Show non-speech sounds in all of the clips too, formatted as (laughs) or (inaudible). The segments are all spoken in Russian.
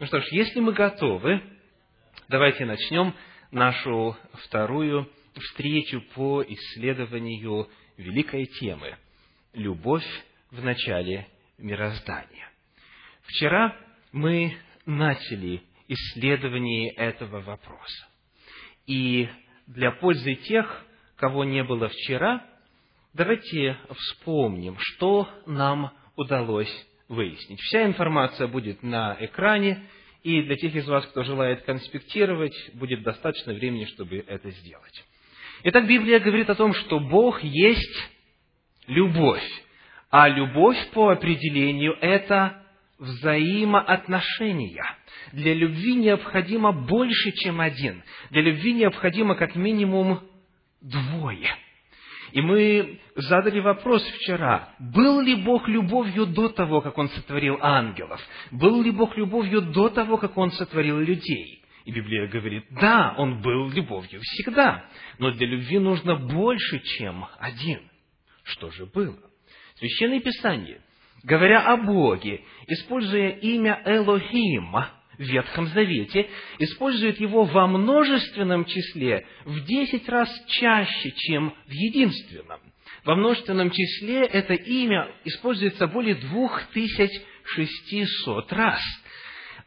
Ну что ж, если мы готовы, давайте начнем нашу вторую встречу по исследованию великой темы «Любовь в начале мироздания». Вчера мы начали исследование этого вопроса. И для пользы тех, кого не было вчера, давайте вспомним, что нам удалось выяснить. Вся информация будет на экране, и для тех из вас, кто желает конспектировать, будет достаточно времени, чтобы это сделать. Итак, Библия говорит о том, что Бог есть любовь, а любовь по определению – это взаимоотношения. Для любви необходимо больше, чем один. Для любви необходимо как минимум двое – и мы задали вопрос вчера, был ли Бог любовью до того, как Он сотворил ангелов? Был ли Бог любовью до того, как Он сотворил людей? И Библия говорит, да, Он был любовью всегда, но для любви нужно больше, чем один. Что же было? Священное Писание, говоря о Боге, используя имя Элохим, Ветхом Завете, использует его во множественном числе в десять раз чаще, чем в единственном. Во множественном числе это имя используется более двух тысяч шестисот раз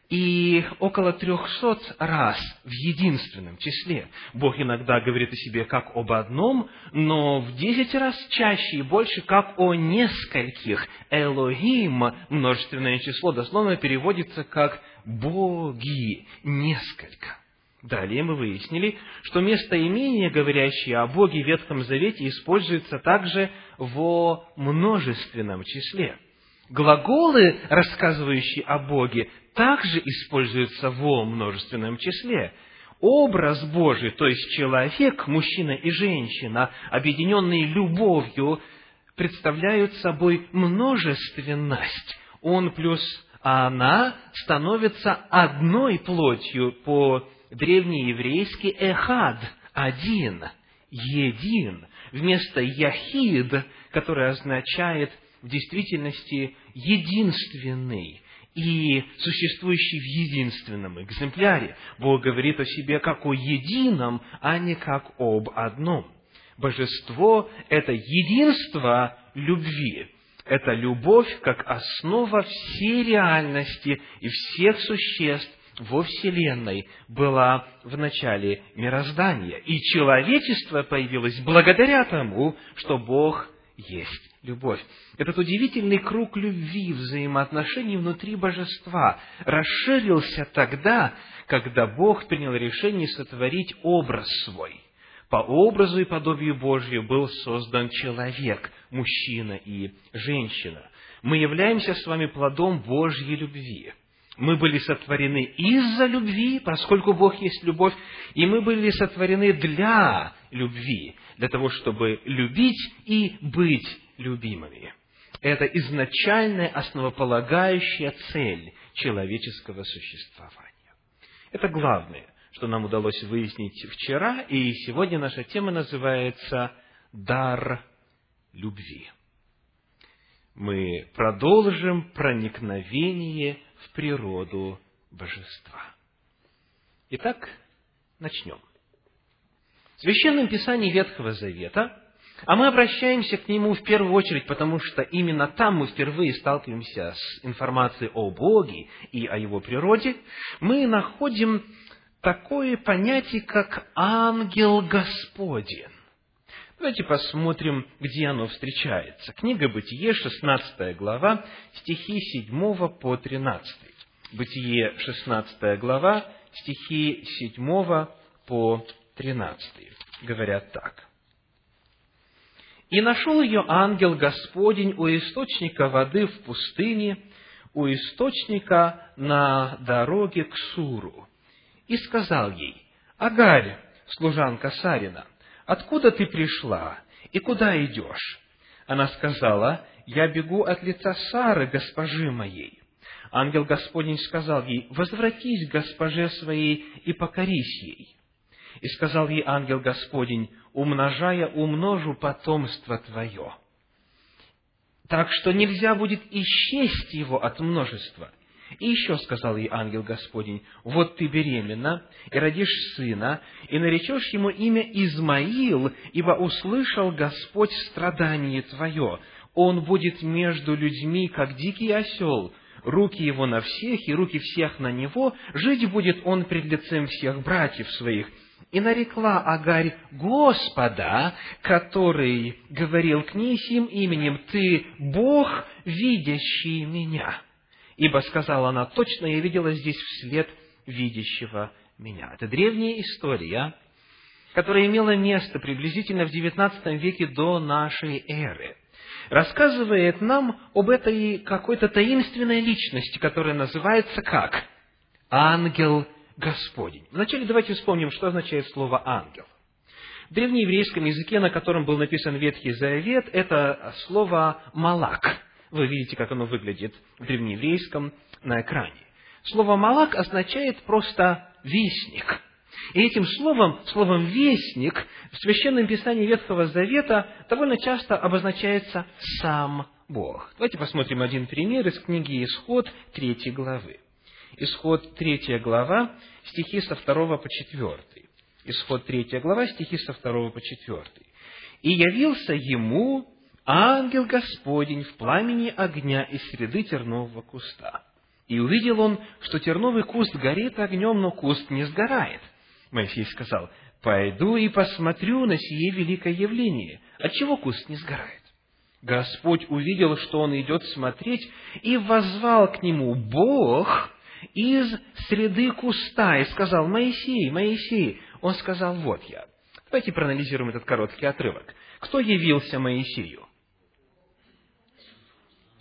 и около трехсот раз в единственном числе. Бог иногда говорит о себе как об одном, но в десять раз чаще и больше как о нескольких. Элогим, множественное число, дословно переводится как боги, несколько. Далее мы выяснили, что местоимение, говорящее о Боге в Ветхом Завете, используется также во множественном числе. Глаголы, рассказывающие о Боге, также используются во множественном числе. Образ Божий, то есть человек, мужчина и женщина, объединенные любовью, представляют собой множественность. Он плюс а она становится одной плотью по древнееврейски эхад, один, един, вместо яхид, который означает в действительности единственный и существующий в единственном экземпляре. Бог говорит о себе как о едином, а не как об одном. Божество – это единство любви. Это любовь как основа всей реальности и всех существ во Вселенной была в начале мироздания. И человечество появилось благодаря тому, что Бог есть любовь. Этот удивительный круг любви, взаимоотношений внутри божества расширился тогда, когда Бог принял решение сотворить образ свой. По образу и подобию Божию был создан человек, мужчина и женщина. Мы являемся с вами плодом Божьей любви. Мы были сотворены из-за любви, поскольку Бог есть любовь, и мы были сотворены для любви, для того, чтобы любить и быть любимыми. Это изначальная основополагающая цель человеческого существования. Это главное, что нам удалось выяснить вчера, и сегодня наша тема называется «Дар любви. Мы продолжим проникновение в природу божества. Итак, начнем. В Священном Писании Ветхого Завета, а мы обращаемся к нему в первую очередь, потому что именно там мы впервые сталкиваемся с информацией о Боге и о Его природе, мы находим такое понятие, как ангел Господень. Давайте посмотрим, где оно встречается. Книга Бытие, 16 глава, стихи 7 по 13. Бытие, 16 глава, стихи 7 по 13. Говорят так. «И нашел ее ангел Господень у источника воды в пустыне, у источника на дороге к Суру, и сказал ей, Агарь, служанка Сарина, откуда ты пришла и куда идешь? Она сказала, я бегу от лица Сары, госпожи моей. Ангел Господень сказал ей, возвратись к госпоже своей и покорись ей. И сказал ей ангел Господень, умножая, умножу потомство твое. Так что нельзя будет исчесть его от множества. И еще сказал ей ангел Господень, вот ты беременна, и родишь сына, и наречешь ему имя Измаил, ибо услышал Господь страдание твое. Он будет между людьми, как дикий осел, руки его на всех, и руки всех на него, жить будет он пред лицем всех братьев своих. И нарекла Агарь Господа, который говорил к ней сим именем, «Ты Бог, видящий меня». Ибо, сказала она, точно я видела здесь вслед видящего меня. Это древняя история, которая имела место приблизительно в XIX веке до нашей эры. Рассказывает нам об этой какой-то таинственной личности, которая называется как? Ангел Господень. Вначале давайте вспомним, что означает слово «ангел». В древнееврейском языке, на котором был написан Ветхий Завет, это слово «малак». Вы видите, как оно выглядит в древнееврейском на экране. Слово «малак» означает просто «вестник». И этим словом, словом «вестник» в Священном Писании Ветхого Завета довольно часто обозначается «сам Бог». Давайте посмотрим один пример из книги «Исход» третьей главы. Исход третья глава, стихи со второго по четвертый. Исход третья глава, стихи со второго по четвертый. «И явился ему ангел Господень в пламени огня из среды тернового куста. И увидел он, что терновый куст горит огнем, но куст не сгорает. Моисей сказал, «Пойду и посмотрю на сие великое явление. Отчего куст не сгорает?» Господь увидел, что он идет смотреть, и возвал к нему Бог из среды куста, и сказал, «Моисей, Моисей!» Он сказал, «Вот я». Давайте проанализируем этот короткий отрывок. Кто явился Моисею?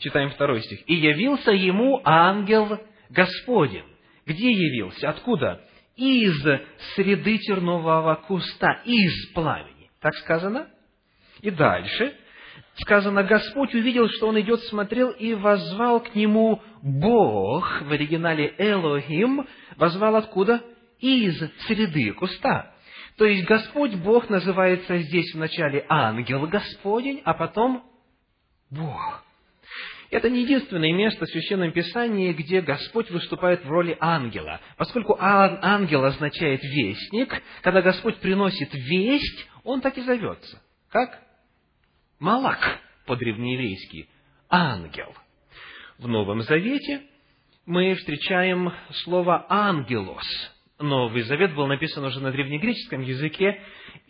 Читаем второй стих. «И явился ему ангел Господень». Где явился? Откуда? Из среды тернового куста, из пламени. Так сказано? И дальше сказано, Господь увидел, что он идет, смотрел и возвал к нему Бог, в оригинале Элохим, возвал откуда? Из среды куста. То есть Господь Бог называется здесь вначале ангел Господень, а потом Бог. Это не единственное место в Священном Писании, где Господь выступает в роли ангела. Поскольку ангел означает вестник, когда Господь приносит весть, он так и зовется. Как? Малак по-древнееврейски. Ангел. В Новом Завете мы встречаем слово «ангелос», Новый Завет был написан уже на древнегреческом языке,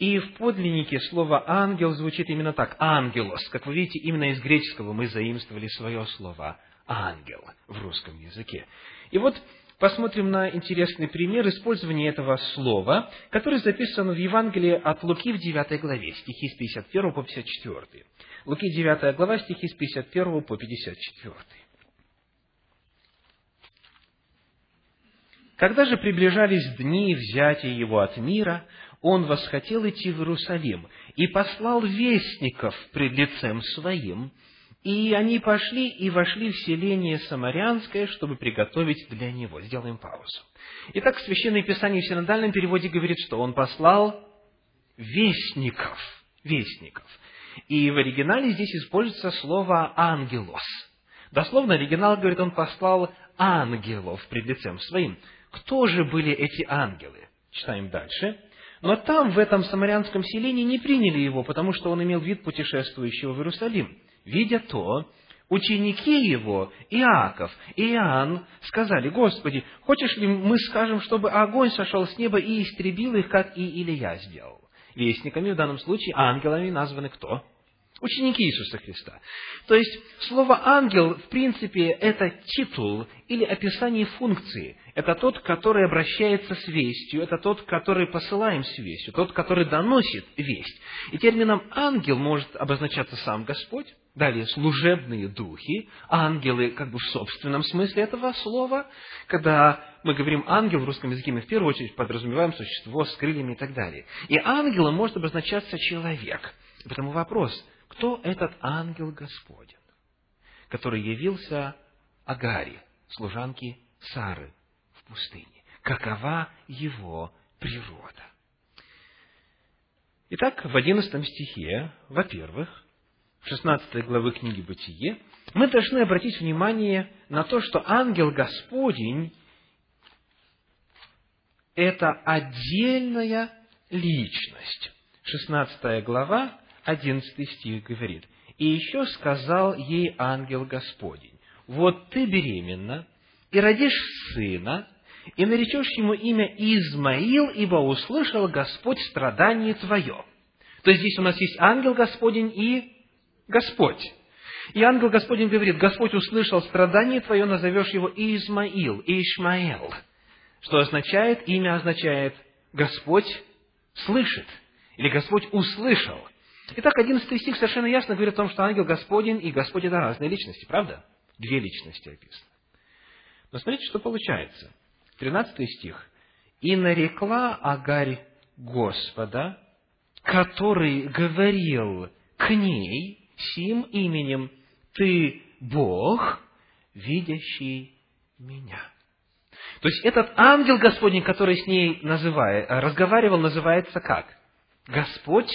и в подлиннике слово «ангел» звучит именно так – «ангелос». Как вы видите, именно из греческого мы заимствовали свое слово «ангел» в русском языке. И вот посмотрим на интересный пример использования этого слова, который записан в Евангелии от Луки в 9 главе, стихи с 51 по 54. Луки 9 глава, стихи с 51 по 54. Когда же приближались дни взятия его от мира, он восхотел идти в Иерусалим и послал вестников пред лицем своим, и они пошли и вошли в селение Самарянское, чтобы приготовить для него. Сделаем паузу. Итак, Священное Писание в синодальном переводе говорит, что он послал вестников. Вестников. И в оригинале здесь используется слово «ангелос». Дословно оригинал говорит, он послал ангелов пред лицем своим. Кто же были эти ангелы? Читаем дальше. Но там, в этом самарянском селении, не приняли его, потому что он имел вид путешествующего в Иерусалим. Видя то, ученики его, Иаков и Иоанн, сказали, «Господи, хочешь ли мы скажем, чтобы огонь сошел с неба и истребил их, как и Илья сделал?» Вестниками в данном случае ангелами названы кто? Ученики Иисуса Христа. То есть, слово «ангел», в принципе, это титул или описание функции. Это тот, который обращается с вестью, это тот, который посылаем с вестью, тот, который доносит весть. И термином «ангел» может обозначаться сам Господь, Далее, служебные духи, ангелы как бы в собственном смысле этого слова. Когда мы говорим ангел в русском языке, мы в первую очередь подразумеваем существо с крыльями и так далее. И ангелом может обозначаться человек. Поэтому вопрос, кто этот ангел Господень, который явился Агаре, служанке Сары в пустыне? Какова его природа? Итак, в одиннадцатом стихе, во-первых, 16 главы книги «Бытие», мы должны обратить внимание на то, что ангел Господень – это отдельная личность. 16 глава, 11 стих говорит, «И еще сказал ей ангел Господень, вот ты беременна, и родишь сына, и наречешь ему имя Измаил, ибо услышал Господь страдание твое». То есть здесь у нас есть ангел Господень и Господь. И ангел Господень говорит, Господь услышал страдание твое, назовешь его Измаил, Ишмаэл. Что означает? Имя означает Господь слышит. Или Господь услышал. Итак, 11 стих совершенно ясно говорит о том, что ангел Господень и Господь это разные личности, правда? Две личности описаны. Но смотрите, что получается. 13 стих. «И нарекла Агарь Господа, который говорил к ней сим именем «Ты Бог, видящий меня». То есть этот ангел Господень, который с ней называет, разговаривал, называется как? Господь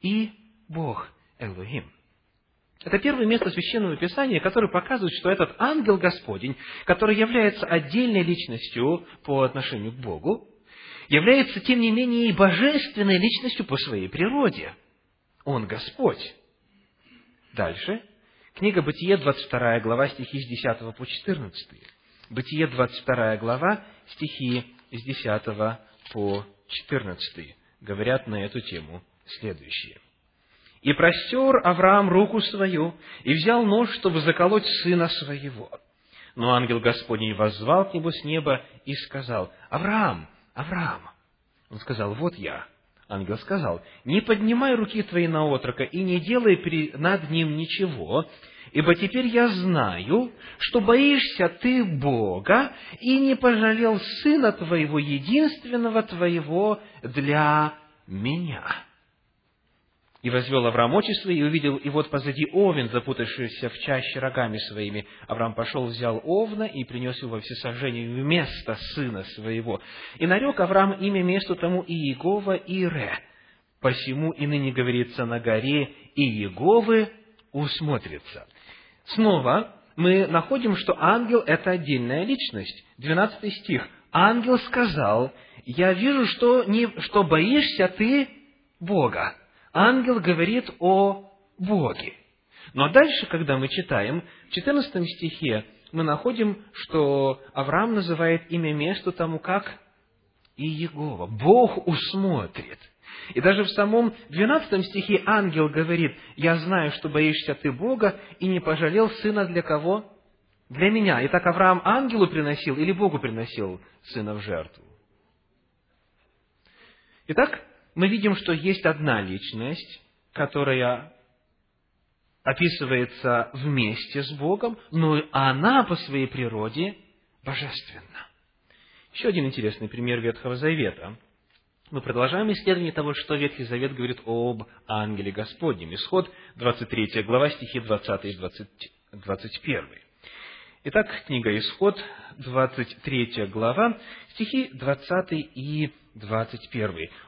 и Бог Элохим. Это первое место Священного Писания, которое показывает, что этот ангел Господень, который является отдельной личностью по отношению к Богу, является, тем не менее, и божественной личностью по своей природе. Он Господь. Дальше. Книга Бытие, 22 глава, стихи с 10 по 14. Бытие, 22 глава, стихи с 10 по 14 говорят на эту тему следующее. «И простер Авраам руку свою, и взял нож, чтобы заколоть сына своего. Но ангел Господний воззвал к нему с неба и сказал, «Авраам, Авраам!» Он сказал, «Вот я». Ангел сказал, «Не поднимай руки твои на отрока и не делай над ним ничего, ибо теперь я знаю, что боишься ты Бога и не пожалел сына твоего, единственного твоего, для меня». И возвел Авраам очи свои, и увидел, и вот позади овен, запутавшийся в чаще рогами своими. Авраам пошел, взял овна и принес его во всесожжение вместо сына своего. И нарек Авраам имя месту тому и Иегова Ире. Посему и ныне говорится на горе и Иеговы усмотрится. Снова мы находим, что ангел – это отдельная личность. Двенадцатый стих. Ангел сказал, «Я вижу, что, не, что боишься ты Бога» ангел говорит о Боге. Но дальше, когда мы читаем, в 14 стихе мы находим, что Авраам называет имя месту тому как Иегова. Бог усмотрит. И даже в самом 12 стихе ангел говорит, «Я знаю, что боишься ты Бога, и не пожалел сына для кого? Для меня». Итак, Авраам ангелу приносил или Богу приносил сына в жертву? Итак, мы видим, что есть одна личность, которая описывается вместе с Богом, но она по своей природе божественна. Еще один интересный пример Ветхого Завета. Мы продолжаем исследование того, что Ветхий Завет говорит об ангеле Господнем. Исход 23 глава, стихи 20 и 20, 21. Итак, книга Исход, 23 глава, стихи 20 и 21.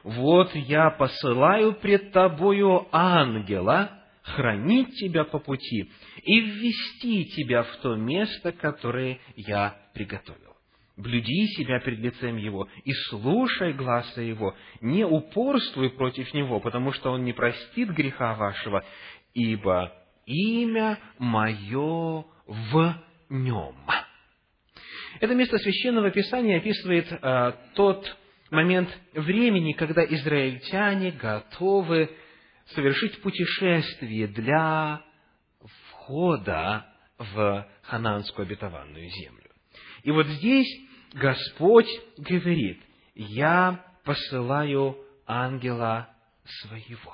«Вот я посылаю пред тобою ангела, хранить тебя по пути и ввести тебя в то место, которое я приготовил. Блюди себя перед лицем его и слушай гласа его, не упорствуй против него, потому что он не простит греха вашего, ибо имя мое в нем». Это место Священного Писания описывает э, тот момент времени, когда израильтяне готовы совершить путешествие для входа в хананскую обетованную землю. И вот здесь Господь говорит, «Я посылаю ангела своего».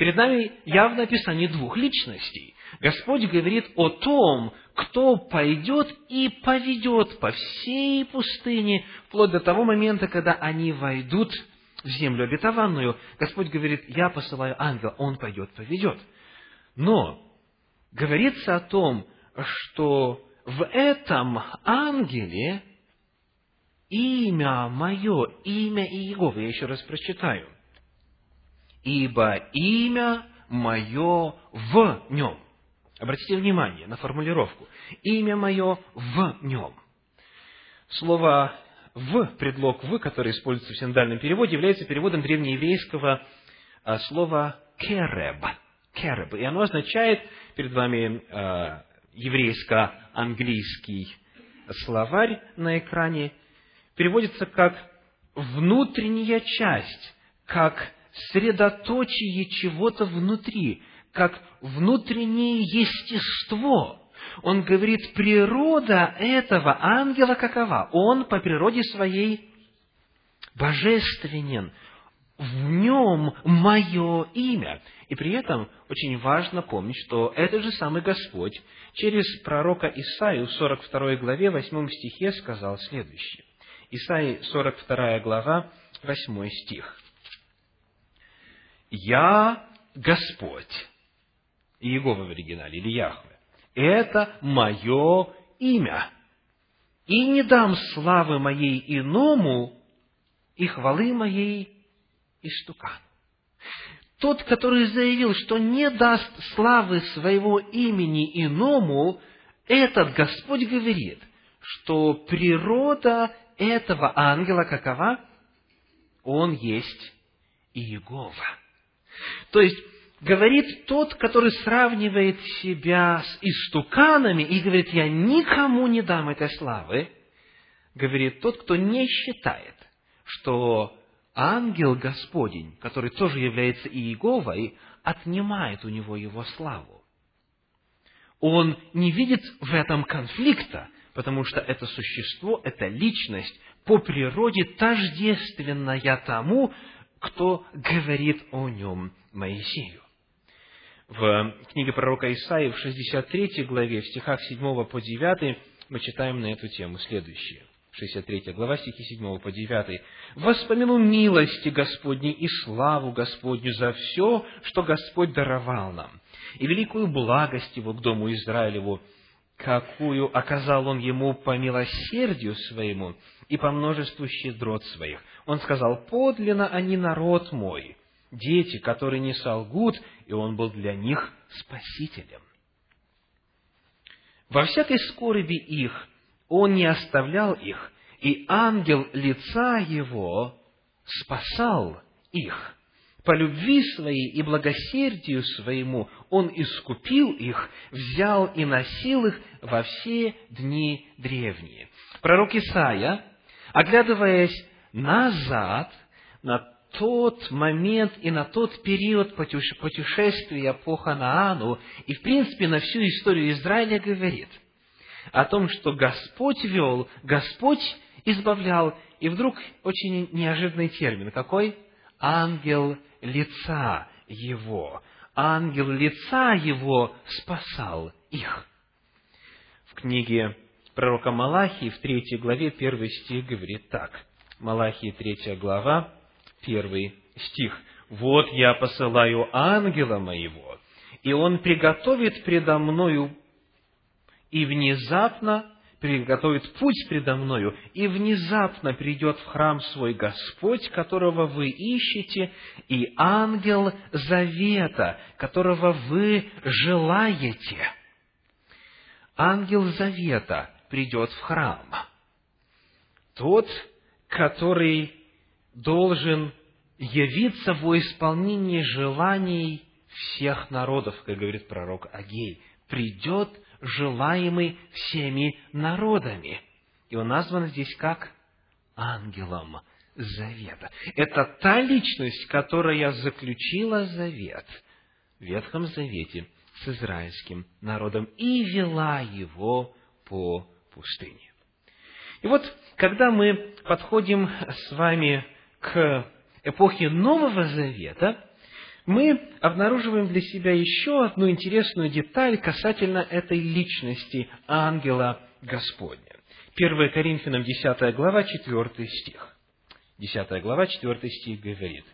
Перед нами явно описание двух личностей. Господь говорит о том, кто пойдет и поведет по всей пустыне, вплоть до того момента, когда они войдут в землю обетованную. Господь говорит, я посылаю ангела, он пойдет, поведет. Но говорится о том, что в этом ангеле имя мое, имя Иеговы, я еще раз прочитаю – ибо имя мое в нем. Обратите внимание на формулировку. Имя мое в нем. Слово «в», предлог «в», который используется в синодальном переводе, является переводом древнееврейского а, слова «кереб». «Кереб». И оно означает, перед вами э, еврейско-английский словарь на экране, переводится как «внутренняя часть», как средоточие чего-то внутри, как внутреннее естество. Он говорит, природа этого ангела какова? Он по природе своей божественен. В нем мое имя. И при этом очень важно помнить, что этот же самый Господь через пророка Исаию в 42 главе 8 стихе сказал следующее. Исаии 42 глава 8 стих. «Я Господь». Иегова в оригинале, или Яхве. Это мое имя. И не дам славы моей иному, и хвалы моей истукану. Тот, который заявил, что не даст славы своего имени иному, этот Господь говорит, что природа этого ангела какова? Он есть Иегова. То есть, говорит тот, который сравнивает себя с истуканами и говорит, я никому не дам этой славы, говорит тот, кто не считает, что ангел Господень, который тоже является Иеговой, отнимает у него его славу. Он не видит в этом конфликта, потому что это существо, эта личность по природе тождественная тому, кто говорит о нем Моисею. В книге пророка Исаии в 63 главе, в стихах 7 по 9 мы читаем на эту тему следующее. 63 глава, стихи 7 по 9. «Воспомяну милости Господней и славу Господню за все, что Господь даровал нам, и великую благость Его к дому Израилеву, какую оказал Он ему по милосердию своему и по множеству щедрот своих. Он сказал, подлинно они народ мой, дети, которые не солгут, и Он был для них спасителем. Во всякой скорби их Он не оставлял их, и ангел лица Его спасал их. По любви своей и благосердию своему Он искупил их, взял и носил их во все дни древние. Пророк Исаия, оглядываясь назад на тот момент и на тот период путешествия по Ханаану и, в принципе, на всю историю Израиля говорит о том, что Господь вел, Господь избавлял, и вдруг очень неожиданный термин. Какой? Ангел лица его. Ангел лица его спасал их. В книге пророка Малахии в третьей главе первый стих говорит так. Малахии третья глава, первый стих. «Вот я посылаю ангела моего, и он приготовит предо мною, и внезапно приготовит путь предо мною, и внезапно придет в храм свой Господь, которого вы ищете, и ангел завета, которого вы желаете. Ангел завета придет в храм. Тот, который должен явиться во исполнении желаний всех народов, как говорит пророк Агей, придет желаемый всеми народами. И он назван здесь как ангелом завета. Это та личность, которая заключила завет в Ветхом Завете с израильским народом и вела его по пустыне. И вот, когда мы подходим с вами к эпохе Нового Завета, мы обнаруживаем для себя еще одну интересную деталь касательно этой личности ангела Господня. 1 Коринфянам 10 глава, 4 стих. 10 глава, 4 стих говорит,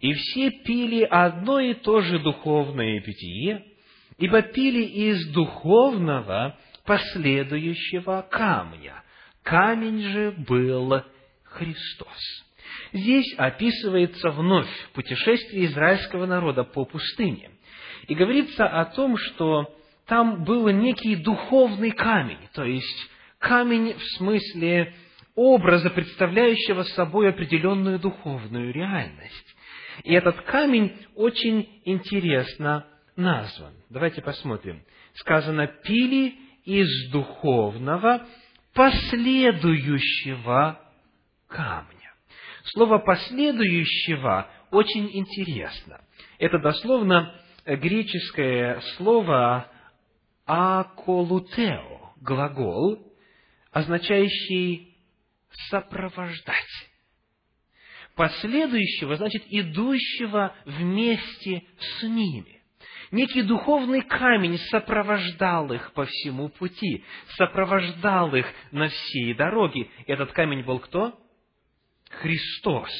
«И все пили одно и то же духовное питье, ибо пили из духовного последующего камня. Камень же был Христос». Здесь описывается вновь путешествие израильского народа по пустыне. И говорится о том, что там был некий духовный камень, то есть камень в смысле образа, представляющего собой определенную духовную реальность. И этот камень очень интересно назван. Давайте посмотрим. Сказано, пили из духовного последующего камня. Слово «последующего» очень интересно. Это дословно греческое слово «аколутео», глагол, означающий «сопровождать». Последующего значит идущего вместе с ними. Некий духовный камень сопровождал их по всему пути, сопровождал их на всей дороге. Этот камень был кто? Христос.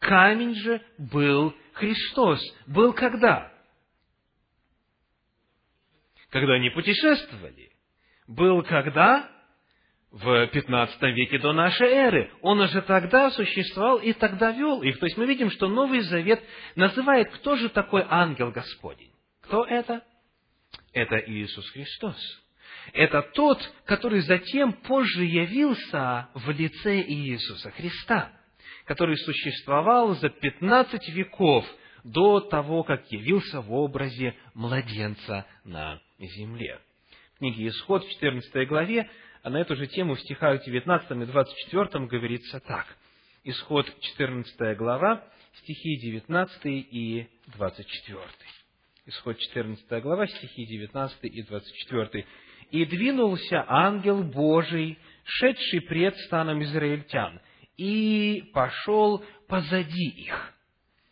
Камень же был Христос. Был когда? Когда они путешествовали. Был когда? В 15 веке до нашей эры. Он уже тогда существовал и тогда вел их. То есть мы видим, что Новый Завет называет, кто же такой ангел Господень. Кто это? Это Иисус Христос. Это тот, который затем позже явился в лице Иисуса Христа, который существовал за 15 веков до того, как явился в образе младенца на земле. В книге «Исход» в 14 главе а на эту же тему в стихах 19 и 24 говорится так. Исход 14 глава, стихи 19 и 24. Исход 14 глава, стихи 19 и 24. «И двинулся ангел Божий, шедший пред станом израильтян, и пошел позади их.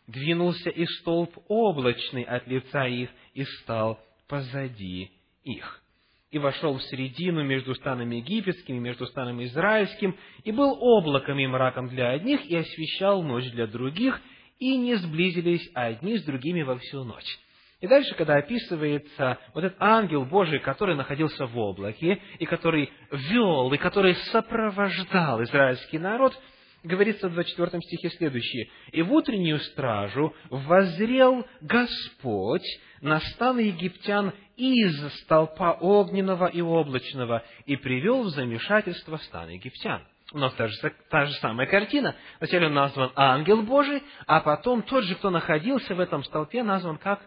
Двинулся и столб облачный от лица их, и стал позади их. И вошел в середину между станами египетским и между станом израильским, и был облаком и мраком для одних, и освещал ночь для других, и не сблизились одни с другими во всю ночь. И дальше, когда описывается вот этот ангел Божий, который находился в облаке, и который вел, и который сопровождал израильский народ, говорится в 24 стихе следующее. «И в утреннюю стражу возрел Господь на стан египтян из столпа огненного и облачного и привел в замешательство стан египтян». У нас та же, та же самая картина. Вначале он назван ангел Божий, а потом тот же, кто находился в этом столпе, назван как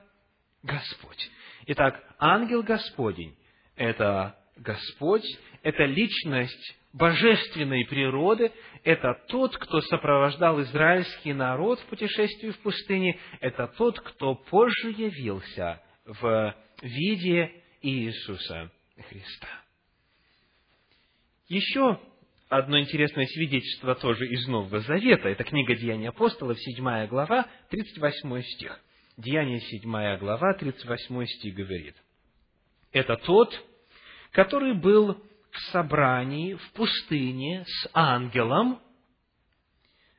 Господь. Итак, ангел Господень – это Господь, это личность божественной природы, это тот, кто сопровождал израильский народ в путешествии в пустыне, это тот, кто позже явился в виде Иисуса Христа. Еще одно интересное свидетельство тоже из Нового Завета. Это книга Деяний апостолов, 7 глава, 38 стих. Деяние 7 глава, 38 стих говорит. Это тот, который был в собрании в пустыне с ангелом,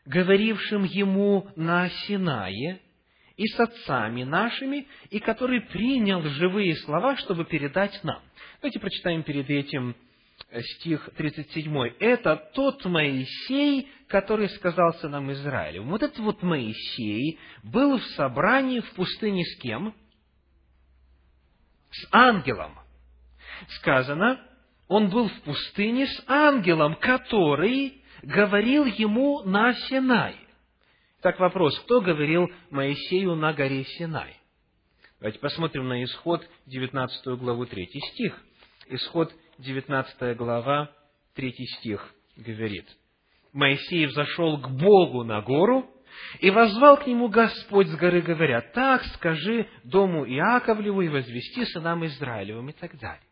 говорившим ему на Синае, и с отцами нашими, и который принял живые слова, чтобы передать нам. Давайте прочитаем перед этим стих 37. Это тот Моисей, который сказал сынам Израилю. Вот этот вот Моисей был в собрании в пустыне с кем? С ангелом. Сказано, он был в пустыне с ангелом, который говорил ему на Синай. Так вопрос, кто говорил Моисею на горе Синай? Давайте посмотрим на исход 19 главу 3 стих. Исход 19 глава 3 стих говорит. Моисей взошел к Богу на гору, и возвал к нему Господь с горы, говоря, так скажи дому Иаковлеву и возвести сынам Израилевым и так далее.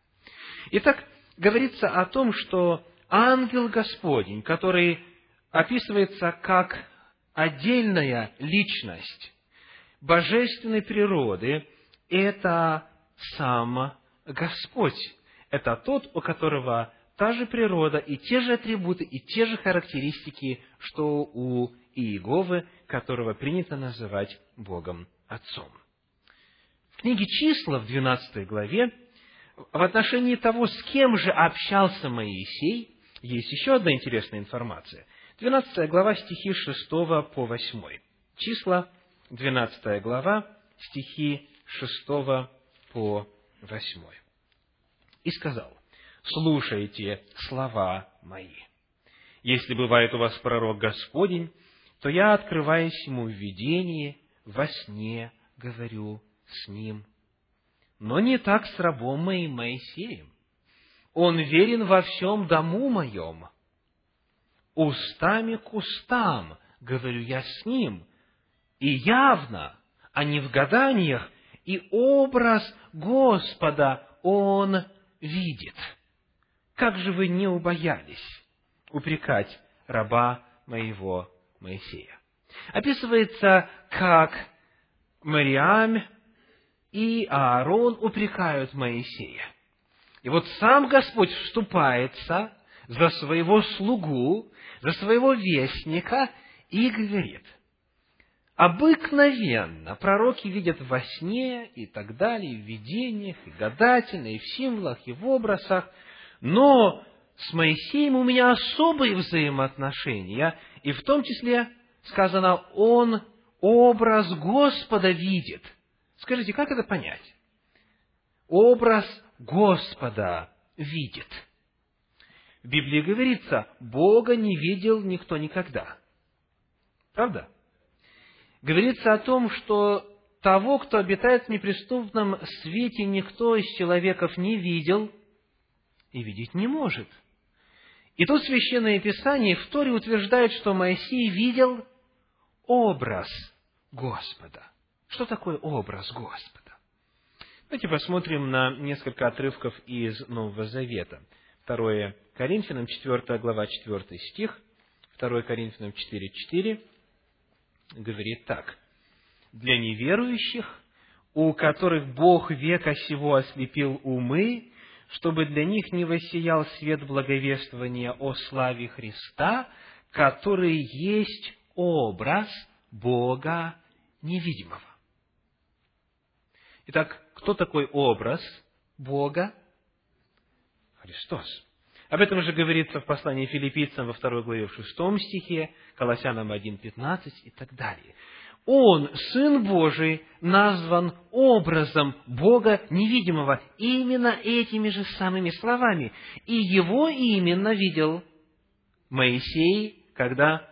Итак, говорится о том, что ангел Господень, который описывается как отдельная личность божественной природы, это сам Господь. Это тот, у которого та же природа и те же атрибуты, и те же характеристики, что у Иеговы, которого принято называть Богом Отцом. В книге «Числа» в 12 главе в отношении того, с кем же общался Моисей, есть еще одна интересная информация. 12 глава, стихи 6 по 8. Числа, 12 глава, стихи 6 по 8. «И сказал, слушайте слова мои. Если бывает у вас пророк Господень, то я, открываясь ему в видении, во сне говорю с ним. Но не так с рабом моим Моисеем. Он верен во всем дому моем. Устами к устам говорю я с ним, и явно, а не в гаданиях, и образ Господа он видит. Как же вы не убоялись упрекать раба моего Моисея? Описывается, как Мариам и Аарон упрекают Моисея. И вот сам Господь вступается за своего слугу, за своего вестника и говорит, обыкновенно пророки видят во сне и так далее, в видениях, и гадательно, и в символах, и в образах, но с Моисеем у меня особые взаимоотношения, и в том числе сказано, он образ Господа видит. Скажите, как это понять? Образ Господа видит. В Библии говорится, Бога не видел никто никогда. Правда? Говорится о том, что того, кто обитает в неприступном свете, никто из человеков не видел и видеть не может. И тут Священное Писание в Торе утверждает, что Моисей видел образ Господа. Что такое образ Господа? Давайте посмотрим на несколько отрывков из Нового Завета. 2 Коринфянам, 4 глава, 4 стих, 2 Коринфянам 4, 4, говорит так. «Для неверующих, у которых Бог века сего ослепил умы, чтобы для них не воссиял свет благовествования о славе Христа, который есть образ Бога невидимого. Итак, кто такой образ Бога? Христос. Об этом же говорится в послании филиппийцам во второй главе в шестом стихе, Колоссянам 1.15 и так далее. Он, Сын Божий, назван образом Бога невидимого именно этими же самыми словами. И его именно видел Моисей, когда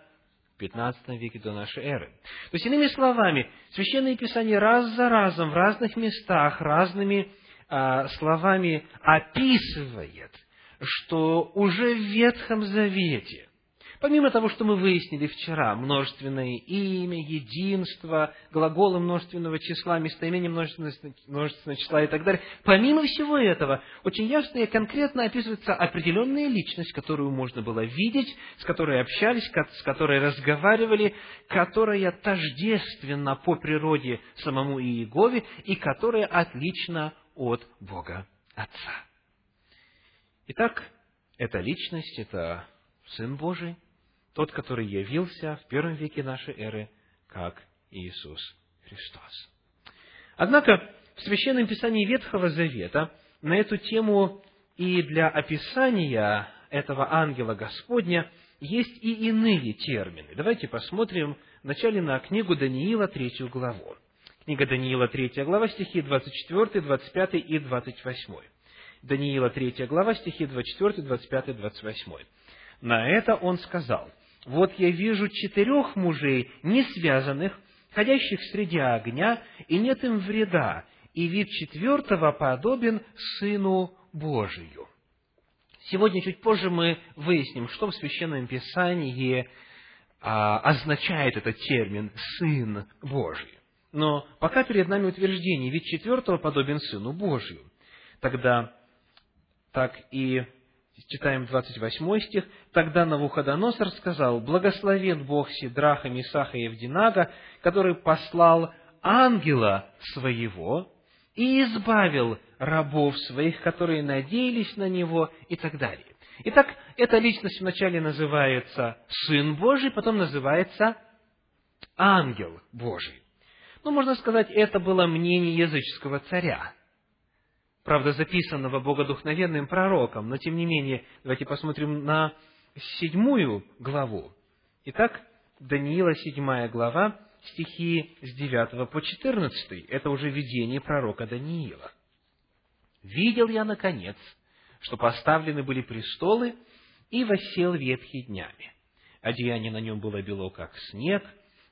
в 15 веке до нашей эры. То есть, иными словами, Священное Писание раз за разом в разных местах разными а, словами описывает, что уже в Ветхом Завете Помимо того, что мы выяснили вчера, множественное имя, единство, глаголы множественного числа, местоимение множественного, числа и так далее, помимо всего этого, очень ясно и конкретно описывается определенная личность, которую можно было видеть, с которой общались, с которой разговаривали, которая тождественна по природе самому Иегове и которая отлична от Бога Отца. Итак, эта личность, это Сын Божий, тот, который явился в первом веке нашей эры как Иисус Христос. Однако в Священном Писании Ветхого Завета на эту тему и для описания этого ангела Господня есть и иные термины. Давайте посмотрим вначале на книгу Даниила, третью главу. Книга Даниила, третья глава, стихи 24, 25 и 28. Даниила, третья глава, стихи 24, 25, 28. На это он сказал, вот я вижу четырех мужей, не связанных, ходящих среди огня, и нет им вреда, и вид четвертого подобен Сыну Божию. Сегодня чуть позже мы выясним, что в Священном Писании а, означает этот термин «Сын Божий». Но пока перед нами утверждение, вид четвертого подобен Сыну Божию. Тогда так и читаем 28 стих, «Тогда Навуходоносор сказал, «Благословен Бог Сидраха, Мисаха и Евдинага, который послал ангела своего и избавил рабов своих, которые надеялись на него» и так далее. Итак, эта личность вначале называется Сын Божий, потом называется Ангел Божий. Ну, можно сказать, это было мнение языческого царя правда, записанного богодухновенным пророком, но тем не менее, давайте посмотрим на седьмую главу. Итак, Даниила, седьмая глава, стихи с 9 по 14. Это уже видение пророка Даниила. «Видел я, наконец, что поставлены были престолы, и восел ветхий днями. Одеяние на нем было бело, как снег,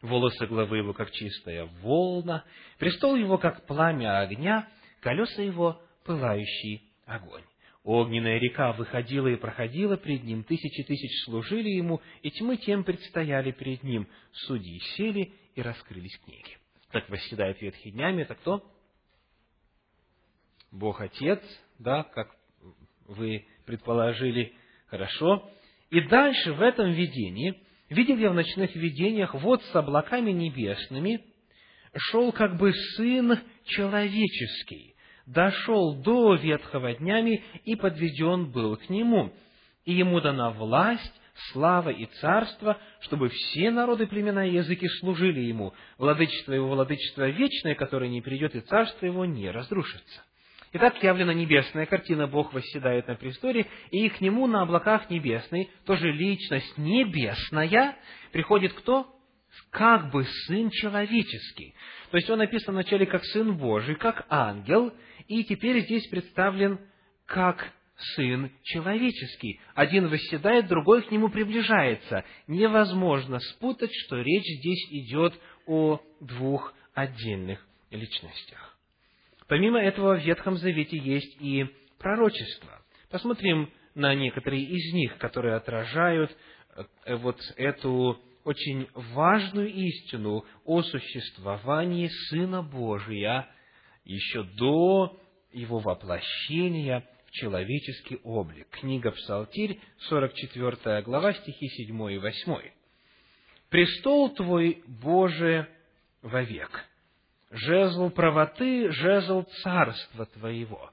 волосы главы его, как чистая волна, престол его, как пламя огня, колеса его, пылающий огонь. Огненная река выходила и проходила пред ним, тысячи тысяч служили ему, и тьмы тем предстояли перед ним. Судьи сели и раскрылись книги. Так восседает ветхий днями, это кто? Бог Отец, да, как вы предположили, хорошо. И дальше в этом видении, видел я в ночных видениях, вот с облаками небесными шел как бы Сын Человеческий, дошел до ветхого днями и подведен был к нему. И ему дана власть, слава и царство, чтобы все народы, племена и языки служили ему. Владычество его, владычество вечное, которое не придет, и царство его не разрушится. Итак, явлена небесная картина, Бог восседает на престоле, и к нему на облаках небесной, тоже личность небесная, приходит кто? Как бы Сын человеческий. То есть он написан вначале как Сын Божий, как ангел, и теперь здесь представлен как Сын человеческий. Один восседает, другой к нему приближается. Невозможно спутать, что речь здесь идет о двух отдельных личностях. Помимо этого, в Ветхом Завете есть и пророчества. Посмотрим на некоторые из них, которые отражают э, вот эту очень важную истину о существовании Сына Божия еще до его воплощения в человеческий облик. Книга Псалтирь, 44 глава, стихи 7 и 8. «Престол Твой, Боже, вовек, жезл правоты, жезл царства Твоего.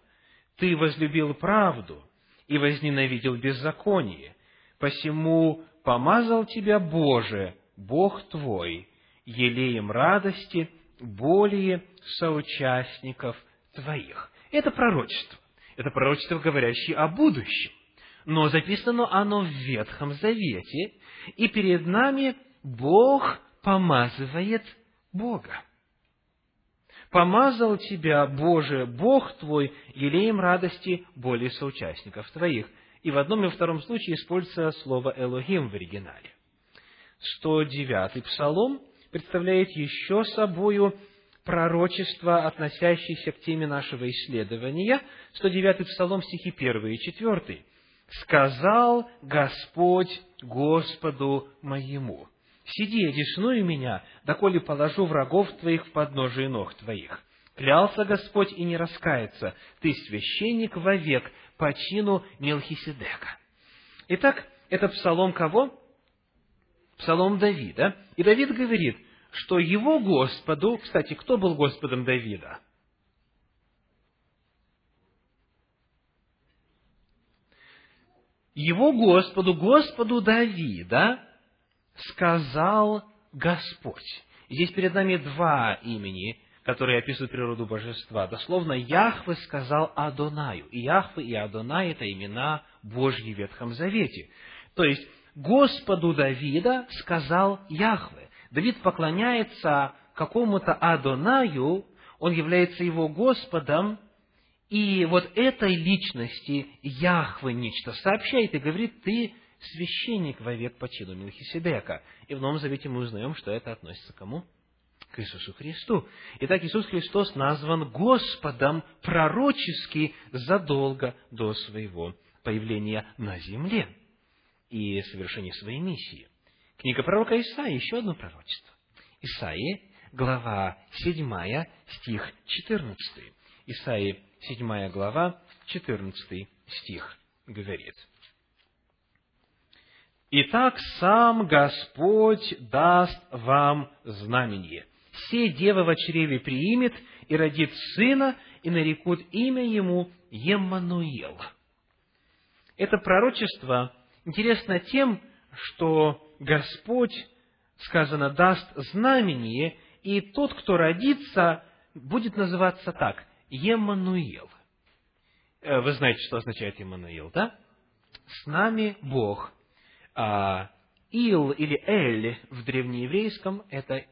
Ты возлюбил правду и возненавидел беззаконие, посему помазал Тебя, Боже, Бог Твой, елеем радости – более соучастников твоих. Это пророчество. Это пророчество, говорящее о будущем. Но записано оно в Ветхом Завете, и перед нами Бог помазывает Бога. «Помазал тебя, Боже, Бог твой, елеем радости более соучастников твоих». И в одном и втором случае используется слово «элогим» в оригинале. 109-й псалом представляет еще собою пророчество, относящееся к теме нашего исследования, 109-й Псалом, стихи 1 и 4. «Сказал Господь Господу моему, сиди, одесную меня, доколе положу врагов твоих в подножие ног твоих. Клялся Господь и не раскается, ты священник вовек по чину Мелхиседека». Итак, это псалом кого? Псалом Давида. И Давид говорит, что его Господу, кстати, кто был Господом Давида? Его Господу, Господу Давида, сказал Господь. Здесь перед нами два имени, которые описывают природу божества. Дословно, Яхве сказал Адонаю. И Яхве и Адонай – это имена Божьи в Ветхом Завете. То есть, Господу Давида сказал Яхве. Давид поклоняется какому-то Адонаю, он является его Господом, и вот этой личности Яхве нечто сообщает и говорит, ты священник вовек по чину Мелхиседека. И в Новом Завете мы узнаем, что это относится к кому? К Иисусу Христу. Итак, Иисус Христос назван Господом пророчески задолго до своего появления на земле и совершения своей миссии. Книга пророка Исаии, еще одно пророчество. Исаии, глава 7, стих 14. Исаии, 7 глава, 14 стих говорит. «Итак, сам Господь даст вам знамение. Все дева в чреве приимет и родит сына, и нарекут имя ему Еммануил». Это пророчество интересно тем, что Господь, сказано, даст знамение, и тот, кто родится, будет называться так – Еммануил. Э, вы знаете, что означает Еммануил, да? С нами Бог. А, Ил или Эль в древнееврейском – это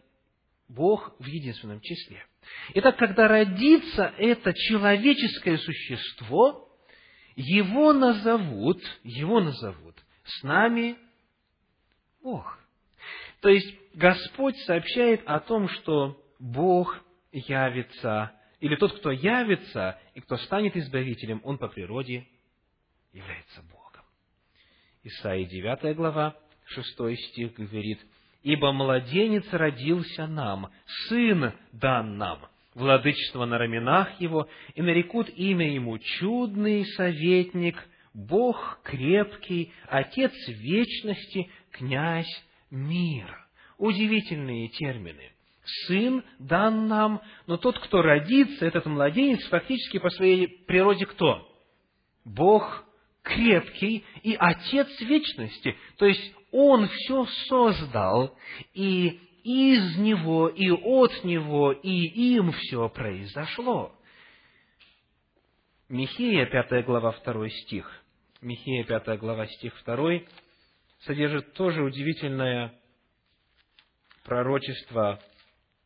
Бог в единственном числе. Итак, когда родится это человеческое существо, его назовут, его назовут с нами Бог. То есть Господь сообщает о том, что Бог явится, или тот, кто явится и кто станет избавителем, он по природе является Богом. Исаия 9 глава, 6 стих говорит, «Ибо младенец родился нам, сын дан нам, владычество на раменах его, и нарекут имя ему чудный советник, Бог крепкий, Отец вечности, князь мира». Удивительные термины. Сын дан нам, но тот, кто родится, этот младенец, фактически по своей природе кто? Бог крепкий и Отец вечности. То есть Он все создал, и из Него, и от Него, и им все произошло. Михея, 5 глава, 2 стих. Михея, 5 глава, стих 2, содержит тоже удивительное пророчество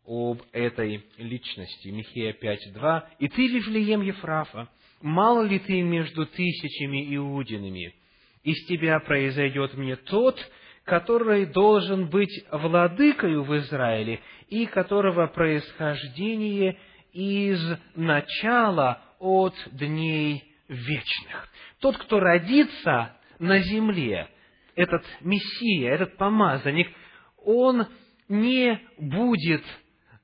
об этой личности. Михея 5.2. «И ты, Вифлеем Ефрафа, мало ли ты между тысячами иудинами? Из тебя произойдет мне тот, который должен быть владыкою в Израиле, и которого происхождение из начала от дней вечных. Тот, кто родится на земле, этот Мессия, этот помазанник, он не будет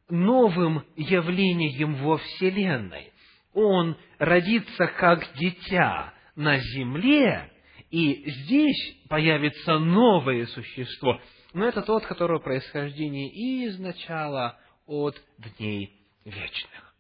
новым явлением во Вселенной. Он родится как дитя на земле, и здесь появится новое существо. Но это тот, которого происхождение из начала от дней вечных.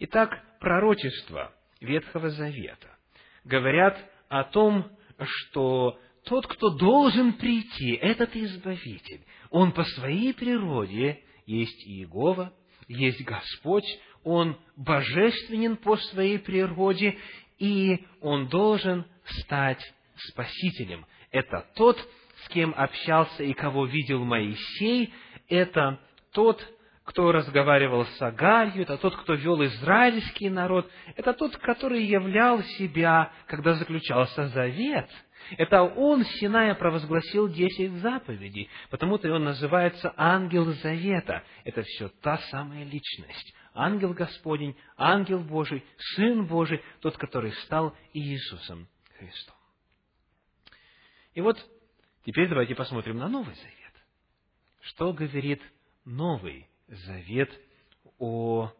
Итак, пророчества Ветхого Завета говорят о том, что тот, кто должен прийти, этот Избавитель, он по своей природе есть Иегова, есть Господь, Он божественен по своей природе, и Он должен стать Спасителем. Это тот, с кем общался и кого видел Моисей, это тот, кто разговаривал с Агарью, это тот, кто вел израильский народ, это тот, который являл себя, когда заключался завет – это он Синая провозгласил десять заповедей, потому-то и он называется ангел завета. Это все та самая личность. Ангел Господень, ангел Божий, Сын Божий, тот, который стал Иисусом Христом. И вот теперь давайте посмотрим на Новый Завет. Что говорит Новый Завет о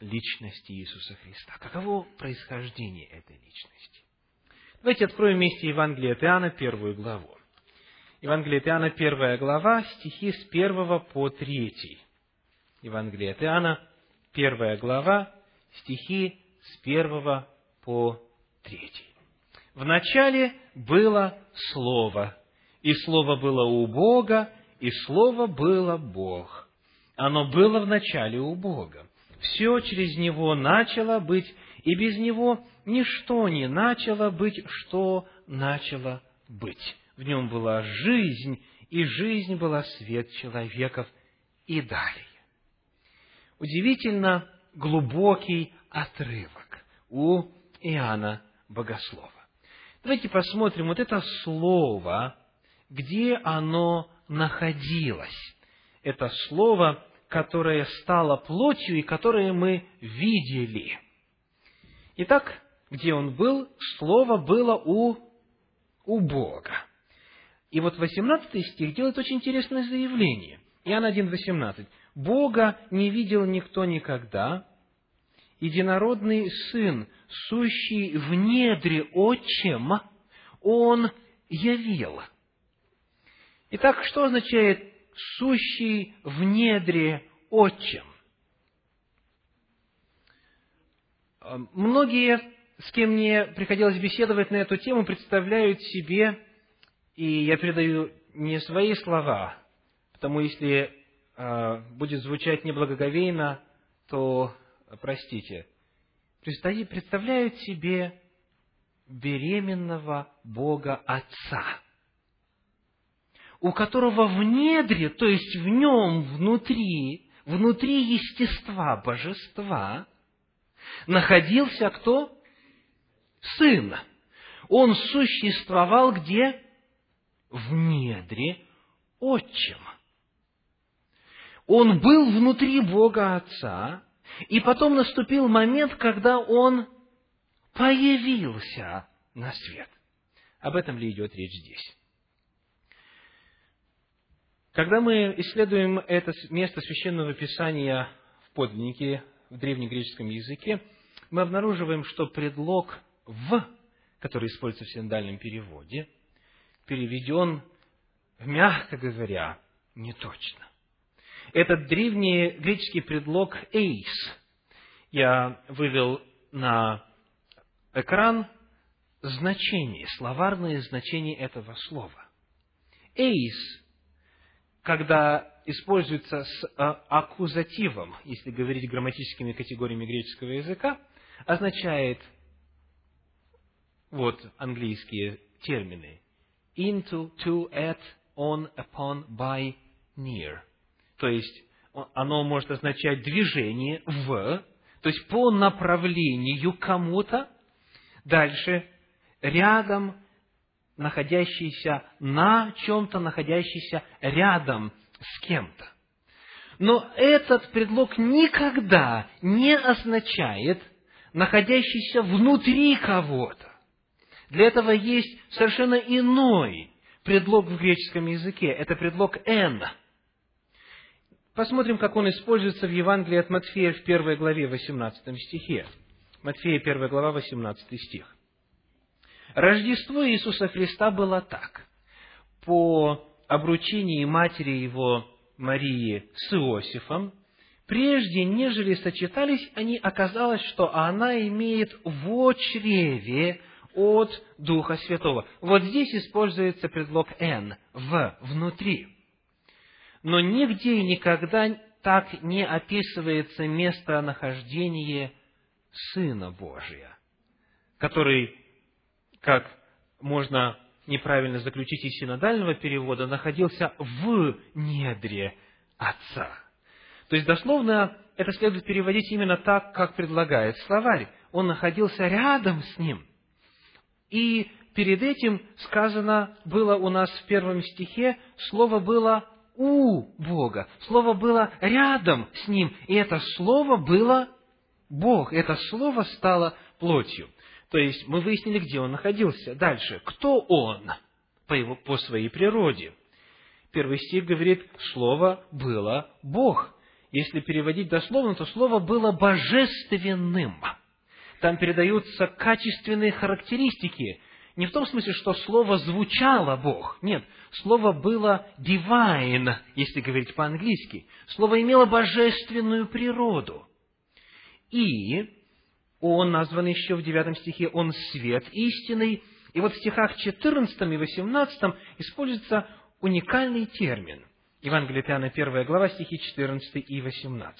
личности Иисуса Христа? Каково происхождение этой личности? Давайте откроем вместе Евангелие от Иоанна, первую главу. Евангелие от Иоанна, первая глава, стихи с первого по третий. Евангелие от Иоанна, первая глава, стихи с первого по третий. В начале было Слово, и Слово было у Бога, и Слово было Бог. Оно было в начале у Бога. Все через Него начало быть, и без Него ничто не начало быть, что начало быть. В нем была жизнь, и жизнь была свет человеков, и далее. Удивительно глубокий отрывок у Иоанна Богослова. Давайте посмотрим вот это слово, где оно находилось. Это слово, которое стало плотью и которое мы видели. Итак, где он был, слово было у, у Бога. И вот 18 стих делает очень интересное заявление. Иоанн 1,18. «Бога не видел никто никогда, единородный Сын, сущий в недре Отчем, Он явил». Итак, что означает «сущий в недре Отчем»? Многие с кем мне приходилось беседовать на эту тему, представляют себе, и я передаю не свои слова, потому если э, будет звучать неблагоговейно, то простите. Представляют себе беременного Бога Отца. У которого в недре, то есть в нем, внутри, внутри естества божества, находился кто? Сын. Он существовал где? В недре отчима. Он был внутри Бога Отца, и потом наступил момент, когда он появился на свет. Об этом ли идет речь здесь? Когда мы исследуем это место священного писания в подлиннике, в древнегреческом языке, мы обнаруживаем, что предлог «в», который используется в синдальном переводе, переведен, мягко говоря, не точно. Этот древний греческий предлог «эйс» я вывел на экран значение, словарное значение этого слова. «Эйс», когда используется с а, аккузативом, если говорить грамматическими категориями греческого языка, означает вот английские термины. Into, to, at, on, upon, by, near. То есть оно может означать движение в, то есть по направлению кому-то, дальше. Рядом, находящийся на чем-то, находящийся рядом с кем-то. Но этот предлог никогда не означает находящийся внутри кого-то. Для этого есть совершенно иной предлог в греческом языке. Это предлог «эн». Посмотрим, как он используется в Евангелии от Матфея в первой главе, 18 стихе. Матфея, первая глава, 18 стих. Рождество Иисуса Христа было так. По обручении матери его Марии с Иосифом, прежде нежели сочетались они, оказалось, что она имеет в чреве от Духа Святого. Вот здесь используется предлог «н» – «в», «внутри». Но нигде и никогда так не описывается местонахождение Сына Божия, который, как можно неправильно заключить из синодального перевода, находился в недре Отца. То есть, дословно, это следует переводить именно так, как предлагает словарь. Он находился рядом с ним. И перед этим сказано было у нас в первом стихе, слово было у Бога. Слово было рядом с Ним. И это Слово было Бог. Это Слово стало плотью. То есть мы выяснили, где Он находился. Дальше. Кто Он по, его, по своей природе? Первый стих говорит, Слово было Бог. Если переводить дословно, то Слово было божественным. Там передаются качественные характеристики не в том смысле, что слово звучало Бог. Нет, слово было divine, если говорить по-английски. Слово имело божественную природу. И он назван еще в девятом стихе, он свет истинный. И вот в стихах 14 и 18 используется уникальный термин. Евангелие Иоанна, 1 глава, стихи 14 и 18.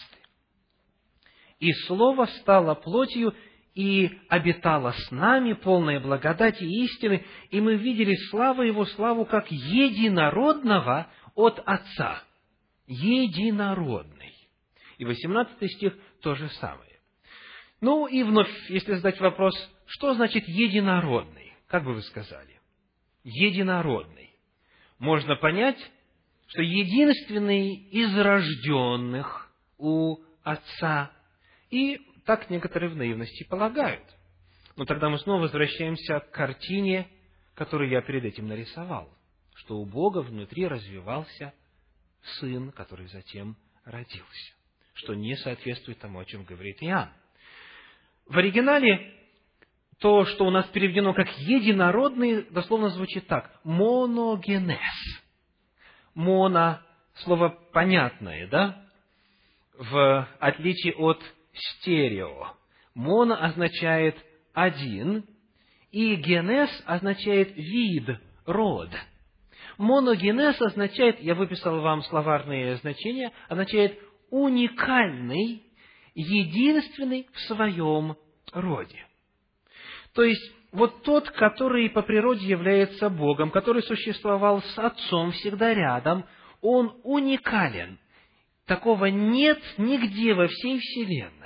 «И Слово стало плотью и обитала с нами, полная благодати и истины, и мы видели славу Его, славу как единородного от Отца. Единородный. И 18 стих то же самое. Ну и вновь, если задать вопрос, что значит единородный? Как бы вы сказали? Единородный. Можно понять, что единственный из рожденных у Отца и так некоторые в наивности полагают. Но тогда мы снова возвращаемся к картине, которую я перед этим нарисовал, что у Бога внутри развивался Сын, который затем родился, что не соответствует тому, о чем говорит Иоанн. В оригинале то, что у нас переведено как единородный, дословно звучит так – моногенез. Моно – слово понятное, да? В отличие от стерео. Моно означает один, и генез означает вид, род. Моногенез означает, я выписал вам словарные значения, означает уникальный, единственный в своем роде. То есть, вот тот, который по природе является Богом, который существовал с Отцом всегда рядом, он уникален. Такого нет нигде во всей Вселенной.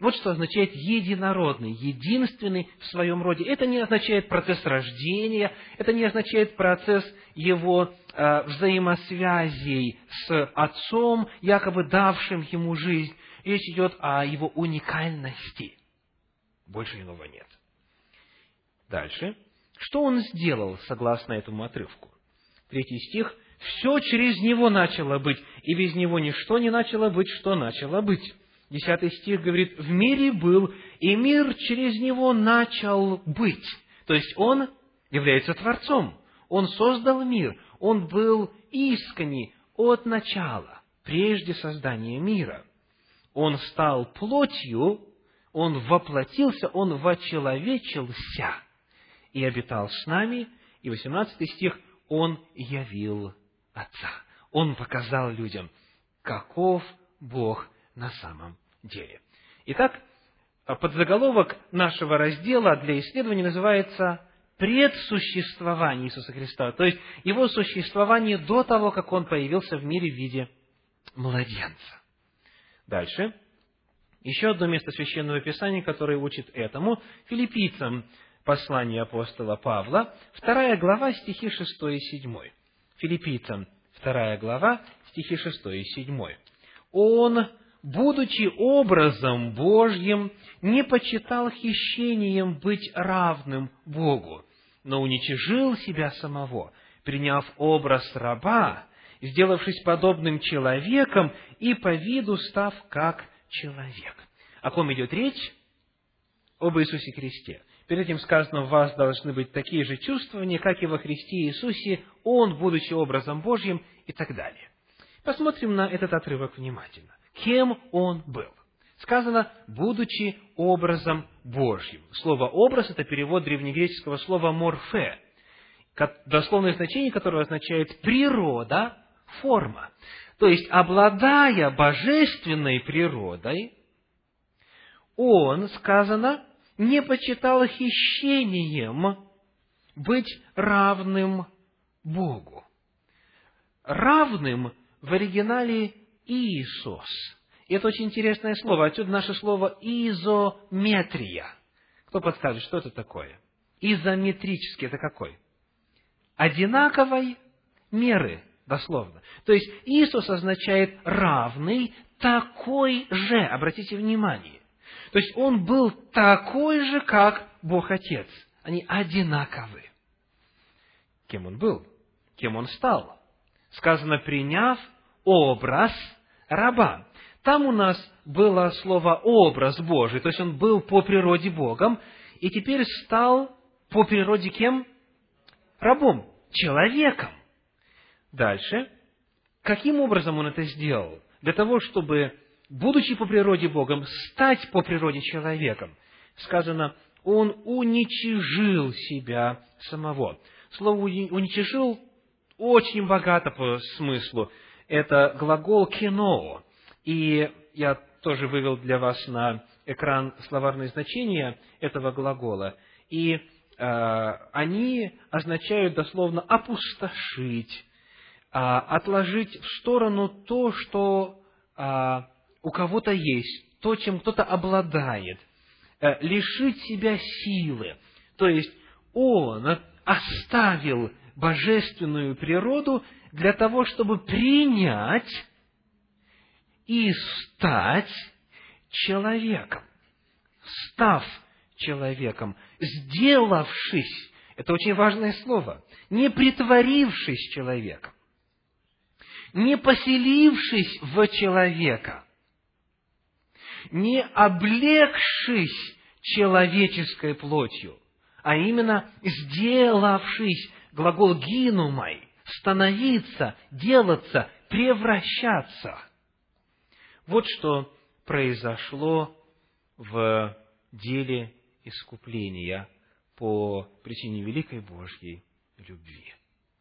Вот что означает единородный, единственный в своем роде. Это не означает процесс рождения, это не означает процесс его э, взаимосвязей с Отцом, якобы давшим ему жизнь. Речь идет о его уникальности. Больше иного нет. Дальше. Что он сделал, согласно этому отрывку? Третий стих. «Все через него начало быть, и без него ничто не начало быть, что начало быть». Десятый стих говорит, «В мире был, и мир через него начал быть». То есть он является Творцом. Он создал мир. Он был искренний от начала, прежде создания мира. Он стал плотью, он воплотился, он вочеловечился и обитал с нами. И 18 стих, он явил Отца. Он показал людям, каков Бог на самом деле. Итак, подзаголовок нашего раздела для исследования называется предсуществование Иисуса Христа, то есть Его существование до того, как Он появился в мире в виде младенца. Дальше. Еще одно место Священного Писания, которое учит этому, филиппийцам послание апостола Павла, вторая глава, стихи 6 и 7. Филиппийцам, вторая глава, стихи 6 и 7. Он будучи образом Божьим, не почитал хищением быть равным Богу, но уничижил себя самого, приняв образ раба, сделавшись подобным человеком и по виду став как человек. О ком идет речь? Об Иисусе Христе. Перед этим сказано, у вас должны быть такие же чувствования, как и во Христе Иисусе, Он, будучи образом Божьим, и так далее. Посмотрим на этот отрывок внимательно кем он был. Сказано, будучи образом Божьим. Слово «образ» – это перевод древнегреческого слова «морфе», дословное значение которого означает «природа», «форма». То есть, обладая божественной природой, он, сказано, не почитал хищением быть равным Богу. Равным в оригинале Иисус. И это очень интересное слово. Отсюда наше слово изометрия. Кто подскажет, что это такое? Изометрический это какой? Одинаковой меры, дословно. То есть Иисус означает равный, такой же. Обратите внимание. То есть Он был такой же, как Бог Отец. Они одинаковы. Кем Он был? Кем Он стал? Сказано, приняв образ раба. Там у нас было слово «образ Божий», то есть он был по природе Богом, и теперь стал по природе кем? Рабом, человеком. Дальше. Каким образом он это сделал? Для того, чтобы, будучи по природе Богом, стать по природе человеком. Сказано, он уничижил себя самого. Слово «уничижил» очень богато по смыслу это глагол «кино». И я тоже вывел для вас на экран словарные значения этого глагола. И э, они означают дословно опустошить, отложить в сторону то, что э, у кого-то есть, то, чем кто-то обладает, э, лишить себя силы. То есть он оставил божественную природу для того, чтобы принять и стать человеком. Став человеком, сделавшись, это очень важное слово, не притворившись человеком, не поселившись в человека, не облегшись человеческой плотью, а именно сделавшись, глагол гинумай, становиться, делаться, превращаться. Вот что произошло в деле искупления по причине великой Божьей любви.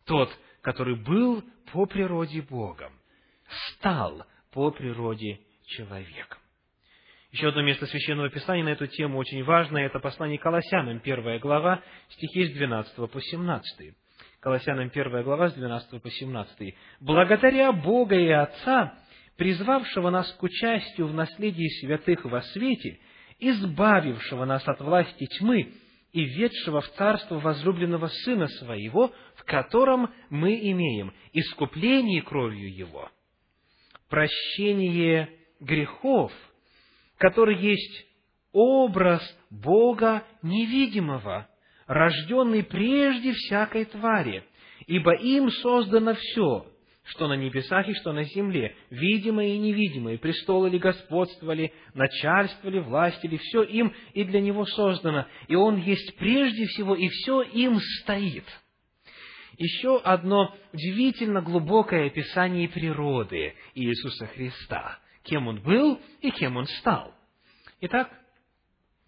Тот, который был по природе Богом, стал по природе человеком. Еще одно место Священного Писания на эту тему очень важное, это послание Колоссянам, первая глава, стихи с 12 по 17. Колоссянам первая глава с 12 по 17. «Благодаря Бога и Отца, призвавшего нас к участию в наследии святых во свете, избавившего нас от власти тьмы и ведшего в царство возлюбленного Сына Своего, в котором мы имеем искупление кровью Его, прощение грехов, который есть образ Бога невидимого, рожденный прежде всякой твари, ибо им создано все, что на небесах и что на земле, видимое и невидимое, престолы ли господствовали, начальствовали, власти ли, все им и для него создано, и он есть прежде всего, и все им стоит. Еще одно удивительно глубокое описание природы Иисуса Христа, кем он был и кем он стал. Итак,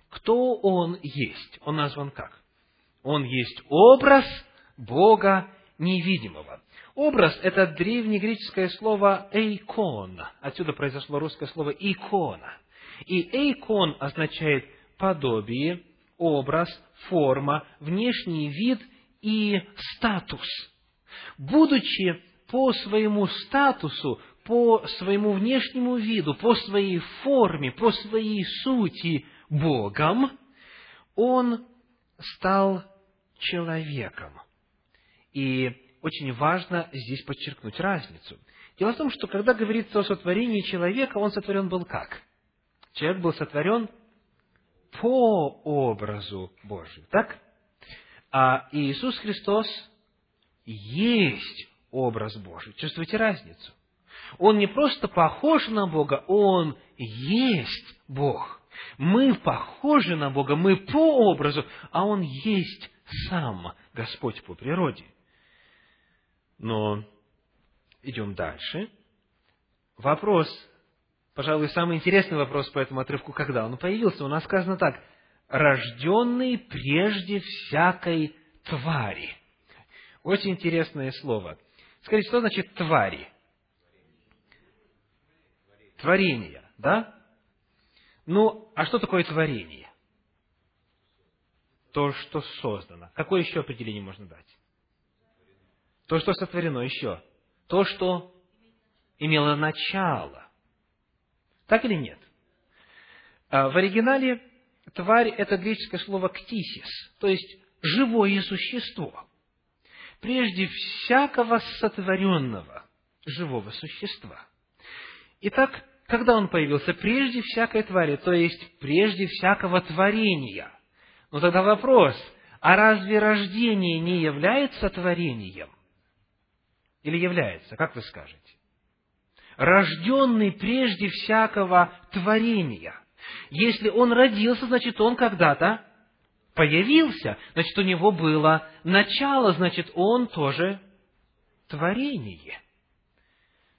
кто он есть? Он назван как? Он есть образ Бога невидимого. Образ – это древнегреческое слово «эйкон». Отсюда произошло русское слово «икона». И «эйкон» означает подобие, образ, форма, внешний вид и статус. Будучи по своему статусу, по своему внешнему виду, по своей форме, по своей сути Богом, он стал человеком. И очень важно здесь подчеркнуть разницу. Дело в том, что когда говорится о сотворении человека, он сотворен был как? Человек был сотворен по образу Божию, так? А Иисус Христос есть образ Божий. Чувствуете разницу? Он не просто похож на Бога, Он есть Бог. Мы похожи на Бога, мы по образу, а Он есть сам Господь по природе. Но идем дальше. Вопрос, пожалуй, самый интересный вопрос по этому отрывку, когда он появился. У нас сказано так, рожденный прежде всякой твари. Очень интересное слово. Скажите, что значит твари? Творение, да? Ну, а что такое творение? То, что создано. Какое еще определение можно дать? То, что сотворено еще. То, что имело начало. Так или нет? А, в оригинале тварь – это греческое слово «ктисис», то есть живое существо. Прежде всякого сотворенного живого существа. Итак, когда он появился? Прежде всякой твари, то есть прежде всякого творения. Но тогда вопрос, а разве рождение не является творением? Или является, как вы скажете? Рожденный прежде всякого творения. Если он родился, значит, он когда-то появился, значит, у него было начало, значит, он тоже творение.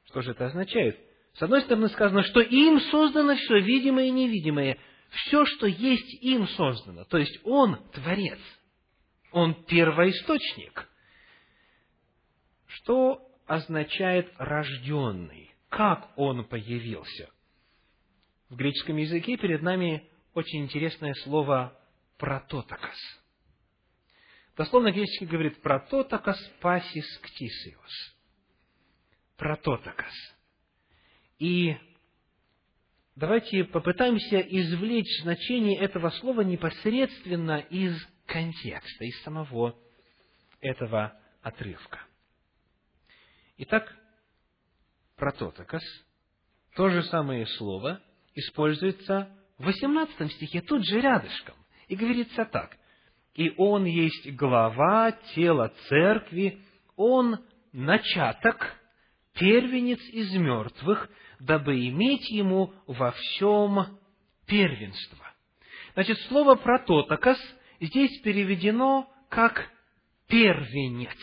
Что же это означает? С одной стороны сказано, что им создано все, видимое и невидимое. Все, что есть, им создано. То есть Он Творец. Он первоисточник. Что означает рожденный? Как он появился? В греческом языке перед нами очень интересное слово прототокос. Дословно греческий говорит прототокос пасис ктисиос. Прототокос. И давайте попытаемся извлечь значение этого слова непосредственно из контекста, из самого этого отрывка. Итак, прототокос, то же самое слово, используется в 18 стихе, тут же рядышком. И говорится так. «И он есть глава тела церкви, он начаток, первенец из мертвых, дабы иметь ему во всем первенство. Значит, слово «прототокос» здесь переведено как «первенец».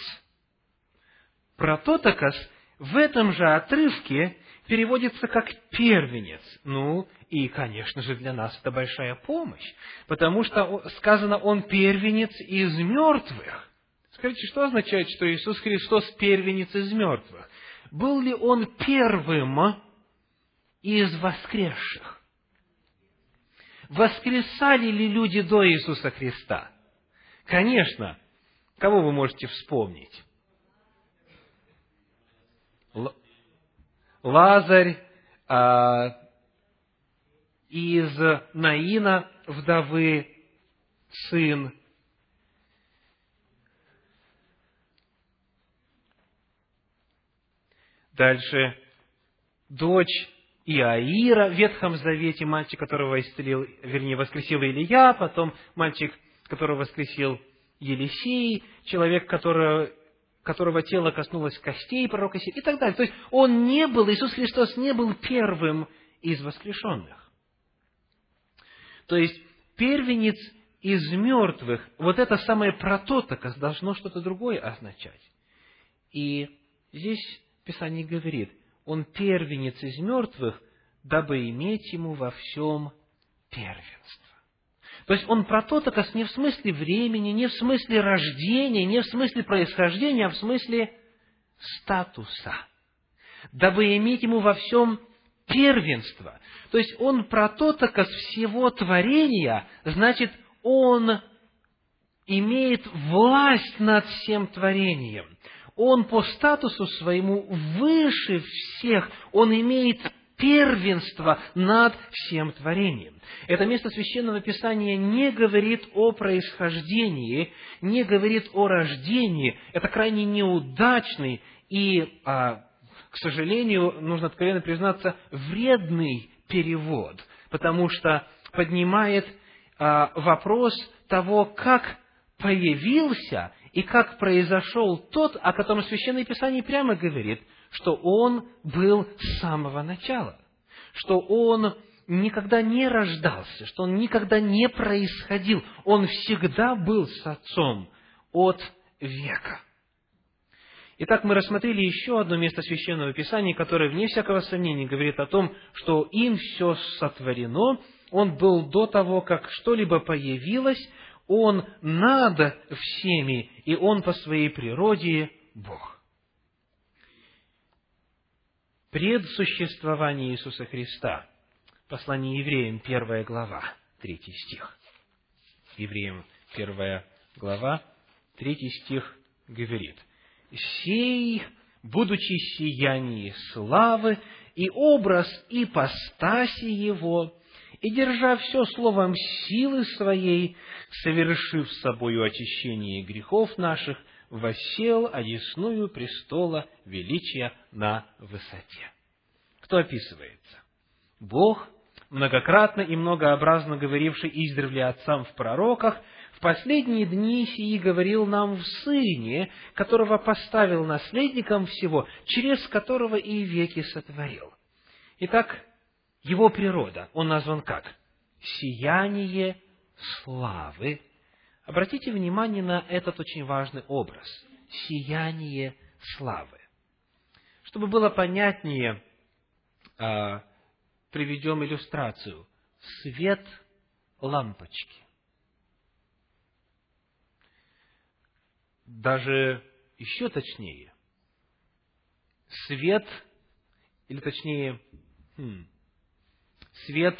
«Прототокос» в этом же отрывке переводится как «первенец». Ну, и, конечно же, для нас это большая помощь, потому что сказано «он первенец из мертвых». Скажите, что означает, что Иисус Христос первенец из мертвых? Был ли он первым из воскресших? Воскресали ли люди до Иисуса Христа? Конечно. Кого вы можете вспомнить? Лазарь а, из Наина, вдовы, сын. Дальше дочь Иаира в Ветхом Завете, мальчик, которого исцелил, вернее, воскресил Илья, потом мальчик, которого воскресил Елисей, человек, которого, которого тело коснулось костей пророка Сии, и так далее. То есть, он не был, Иисус Христос не был первым из воскрешенных. То есть, первенец из мертвых, вот это самое прототокос должно что-то другое означать. И здесь Писание говорит, он первенец из мертвых, дабы иметь ему во всем первенство. То есть он прототокос не в смысле времени, не в смысле рождения, не в смысле происхождения, а в смысле статуса. Дабы иметь ему во всем первенство. То есть он прототокос всего творения, значит, он имеет власть над всем творением он по статусу своему выше всех, он имеет первенство над всем творением. Это место Священного Писания не говорит о происхождении, не говорит о рождении. Это крайне неудачный и, а, к сожалению, нужно откровенно признаться, вредный перевод, потому что поднимает а, вопрос того, как появился и как произошел тот, о котором Священное Писание прямо говорит, что он был с самого начала, что он никогда не рождался, что он никогда не происходил, он всегда был с Отцом от века. Итак, мы рассмотрели еще одно место Священного Писания, которое, вне всякого сомнения, говорит о том, что им все сотворено, он был до того, как что-либо появилось, он над всеми, и Он по своей природе Бог. Предсуществование Иисуса Христа. Послание евреям, первая глава, третий стих. Евреям, первая глава, третий стих говорит. «Сей, будучи сияние славы, и образ ипостаси Его, и, держа все словом силы своей, совершив собою очищение грехов наших, восел одесную престола величия на высоте. Кто описывается? Бог, многократно и многообразно говоривший издревле отцам в пророках, в последние дни сии говорил нам в Сыне, которого поставил наследником всего, через которого и веки сотворил. Итак, его природа, он назван как? Сияние славы. Обратите внимание на этот очень важный образ. Сияние славы. Чтобы было понятнее, а, приведем иллюстрацию. Свет лампочки. Даже еще точнее, свет, или точнее, хм, свет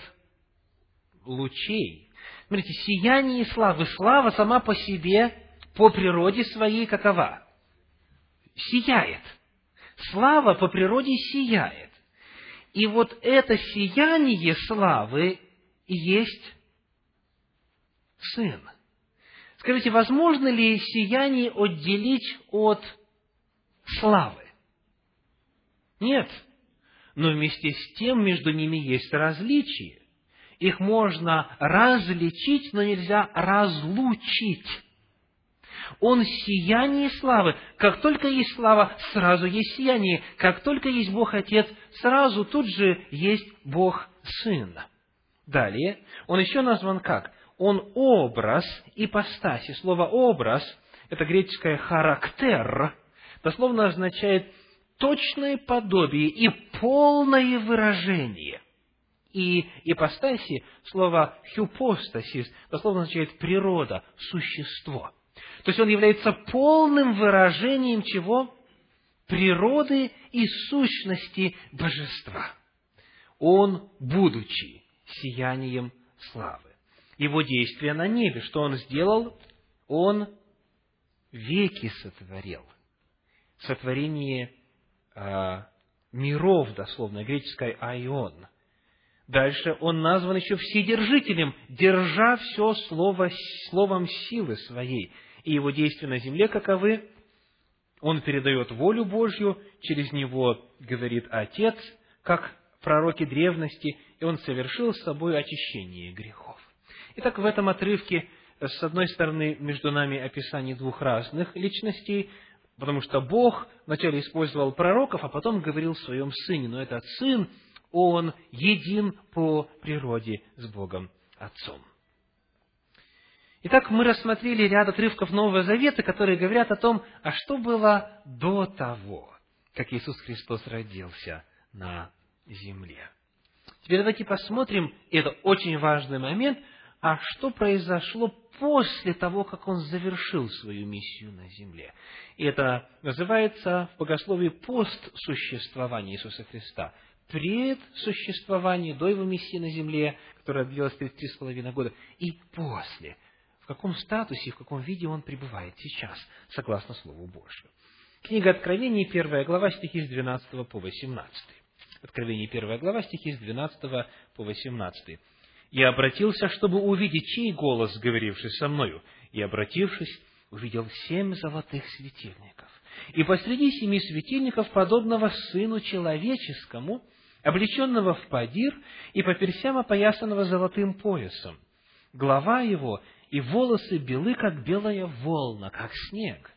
лучей. Смотрите, сияние славы. Слава сама по себе, по природе своей какова? Сияет. Слава по природе сияет. И вот это сияние славы есть Сын. Скажите, возможно ли сияние отделить от славы? Нет но вместе с тем между ними есть различия. Их можно различить, но нельзя разлучить. Он сияние славы. Как только есть слава, сразу есть сияние. Как только есть Бог Отец, сразу тут же есть Бог Сын. Далее, он еще назван как? Он образ ипостаси. Слово «образ» – это греческое «характер», дословно означает точное подобие и полное выражение. И ипостаси, слово «хюпостасис», дословно означает природа, существо. То есть он является полным выражением чего? Природы и сущности божества. Он, будучи сиянием славы. Его действия на небе, что Он сделал? Он веки сотворил. Сотворение э, миров, дословно, греческой «айон». Дальше он назван еще Вседержителем, держа все слово, словом силы своей. И его действия на земле каковы? Он передает волю Божью, через него говорит Отец, как пророки древности, и он совершил с собой очищение грехов. Итак, в этом отрывке, с одной стороны, между нами описание двух разных личностей, потому что Бог вначале использовал пророков, а потом говорил в своем Сыне, но этот Сын, Он един по природе с Богом Отцом. Итак, мы рассмотрели ряд отрывков Нового Завета, которые говорят о том, а что было до того, как Иисус Христос родился на земле. Теперь давайте посмотрим, и это очень важный момент, а что произошло после того, как Он завершил свою миссию на земле. И это называется в богословии постсуществование Иисуса Христа. Пред существованием, до Его миссии на земле, которая длилась 33,5 года, и после. В каком статусе, в каком виде Он пребывает сейчас, согласно Слову Божьему. Книга Откровений, первая глава, стихи с 12 по 18. Откровение, первая глава, стихи с 12 по 18. «Я обратился, чтобы увидеть, чей голос, говоривший со мною, и, обратившись, увидел семь золотых светильников. И посреди семи светильников, подобного Сыну Человеческому, облеченного в падир и по персям опоясанного золотым поясом. Голова его и волосы белы, как белая волна, как снег,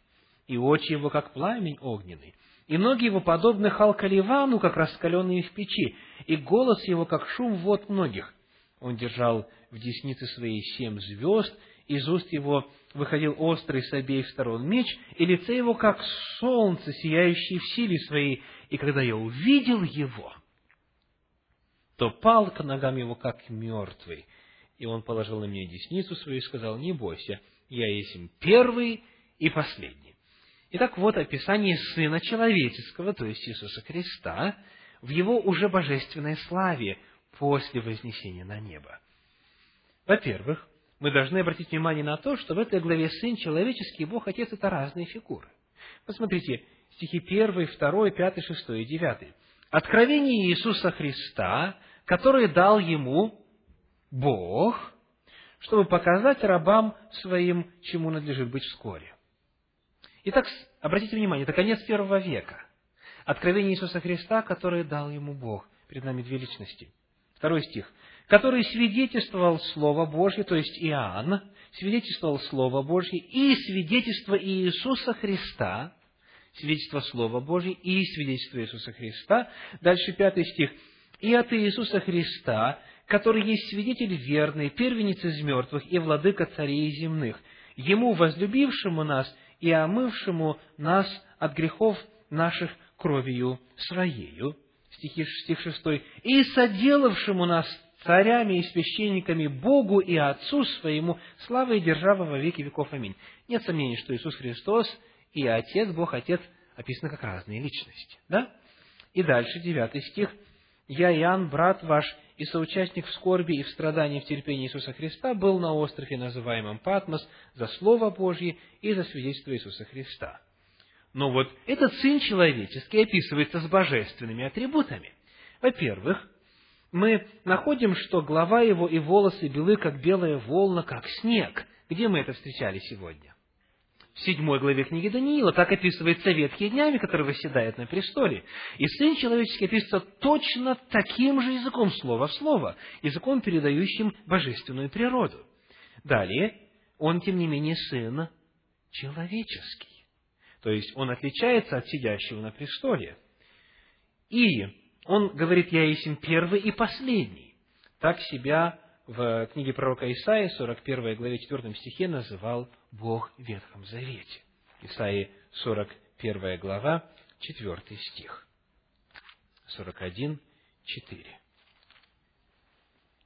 и очи его, как пламень огненный, и ноги его подобны халкаливану, как раскаленные в печи, и голос его, как шум вод многих. Он держал в деснице своей семь звезд, из уст его выходил острый с обеих сторон меч, и лице его, как солнце, сияющее в силе своей. И когда я увидел его, то пал к ногам его, как мертвый. И он положил на меня десницу свою и сказал, не бойся, я есть первый и последний. Итак, вот описание Сына Человеческого, то есть Иисуса Христа, в Его уже божественной славе после вознесения на небо. Во-первых, мы должны обратить внимание на то, что в этой главе Сын Человеческий и Бог Отец – это разные фигуры. Посмотрите, стихи 1, 2, 5, 6 и 9. Откровение Иисуса Христа, которое дал Ему Бог, чтобы показать рабам своим, чему надлежит быть вскоре. Итак, обратите внимание, это конец первого века. Откровение Иисуса Христа, которое дал ему Бог. Перед нами две личности. Второй стих. Который свидетельствовал Слово Божье, то есть Иоанн, свидетельствовал Слово Божье и свидетельство Иисуса Христа, свидетельство Слова Божье и свидетельство Иисуса Христа. Дальше пятый стих. «И от Иисуса Христа, который есть свидетель верный, первенец из мертвых и владыка царей земных, Ему, возлюбившему нас и омывшему нас от грехов наших кровью Своею. Стихи, стих 6. И соделавшему нас царями и священниками Богу и Отцу Своему, слава и держава во веки веков. Аминь. Нет сомнений, что Иисус Христос и Отец, Бог Отец, описаны как разные личности. Да? И дальше, девятый стих. «Я, Иоанн, брат ваш, и соучастник в скорби и в страдании в терпении Иисуса Христа, был на острове, называемом Патмос, за Слово Божье и за свидетельство Иисуса Христа. Но вот этот Сын Человеческий описывается с божественными атрибутами. Во-первых, мы находим, что глава его и волосы белы, как белая волна, как снег. Где мы это встречали сегодня? В седьмой главе книги Даниила. Так описывается ветхие днями, который восседает на престоле. И Сын Человеческий описывается точно таким же языком, слово в слово, языком, передающим божественную природу. Далее, он, тем не менее, Сын человеческий. То есть, он отличается от сидящего на престоле. И он говорит, я есть первый и последний. Так себя в книге пророка Исаии, 41 главе 4 стихе, называл Бог в Ветхом Завете. Исаии 41 глава, 4 стих. 41, 4.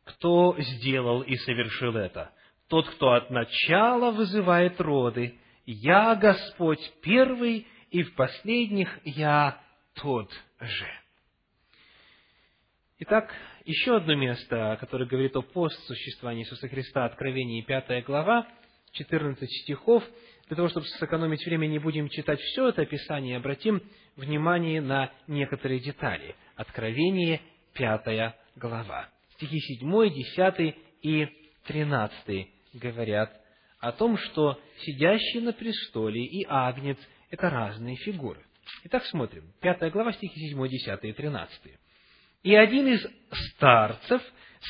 Кто сделал и совершил это? Тот, кто от начала вызывает роды. Я Господь первый, и в последних я тот же. Итак, еще одно место, которое говорит о постсуществовании Иисуса Христа, Откровение 5 глава, 14 стихов. Для того, чтобы сэкономить время, не будем читать все это описание, обратим внимание на некоторые детали. Откровение 5 глава. Стихи 7, 10 и 13 говорят о том, что сидящий на престоле и агнец – это разные фигуры. Итак, смотрим. 5 глава, стихи 7, 10 и 13. И один из старцев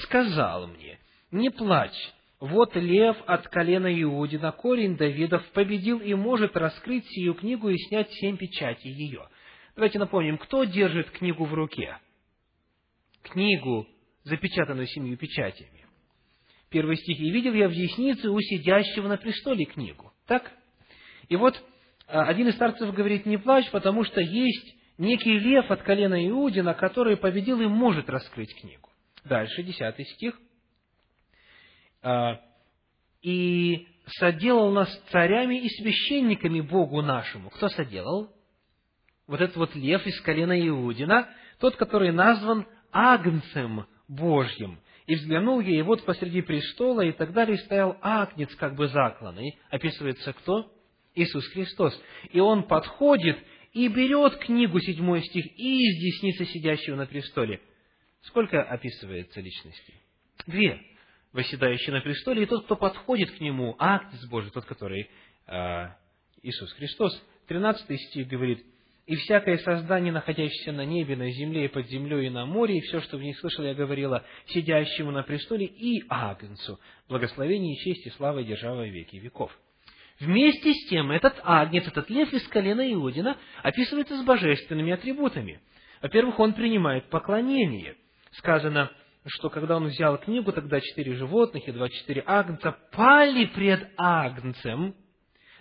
сказал мне, не плачь, вот лев от колена Иудина, корень Давидов, победил и может раскрыть сию книгу и снять семь печатей ее. Давайте напомним, кто держит книгу в руке? Книгу, запечатанную семью печатями. Первый стих. «И видел я в деснице у сидящего на престоле книгу». Так? И вот а, один из старцев говорит, не плачь, потому что есть некий лев от колена Иудина, который победил и может раскрыть книгу. Дальше, десятый стих. «А, «И соделал нас царями и священниками Богу нашему». Кто соделал? Вот этот вот лев из колена Иудина, тот, который назван Агнцем Божьим. И взглянул я, и вот посреди престола и так далее стоял Агнец, как бы закланный. Описывается кто? Иисус Христос. И Он подходит и берет книгу, седьмой стих, и из десницы сидящего на престоле. Сколько описывается личностей? Две. Восседающий на престоле, и тот, кто подходит к нему, Агнец Божий, тот, который э, Иисус Христос. Тринадцатый стих говорит, «И всякое создание, находящееся на небе, на земле и под землей и на море, и все, что в них слышал, я говорила, сидящему на престоле и Агнцу, благословение, честь и слава и держава веки веков». Вместе с тем, этот агнец, этот лев из колена Иудина описывается с божественными атрибутами. Во-первых, он принимает поклонение. Сказано, что когда он взял книгу, тогда четыре животных и два-четыре агнца пали пред агнцем,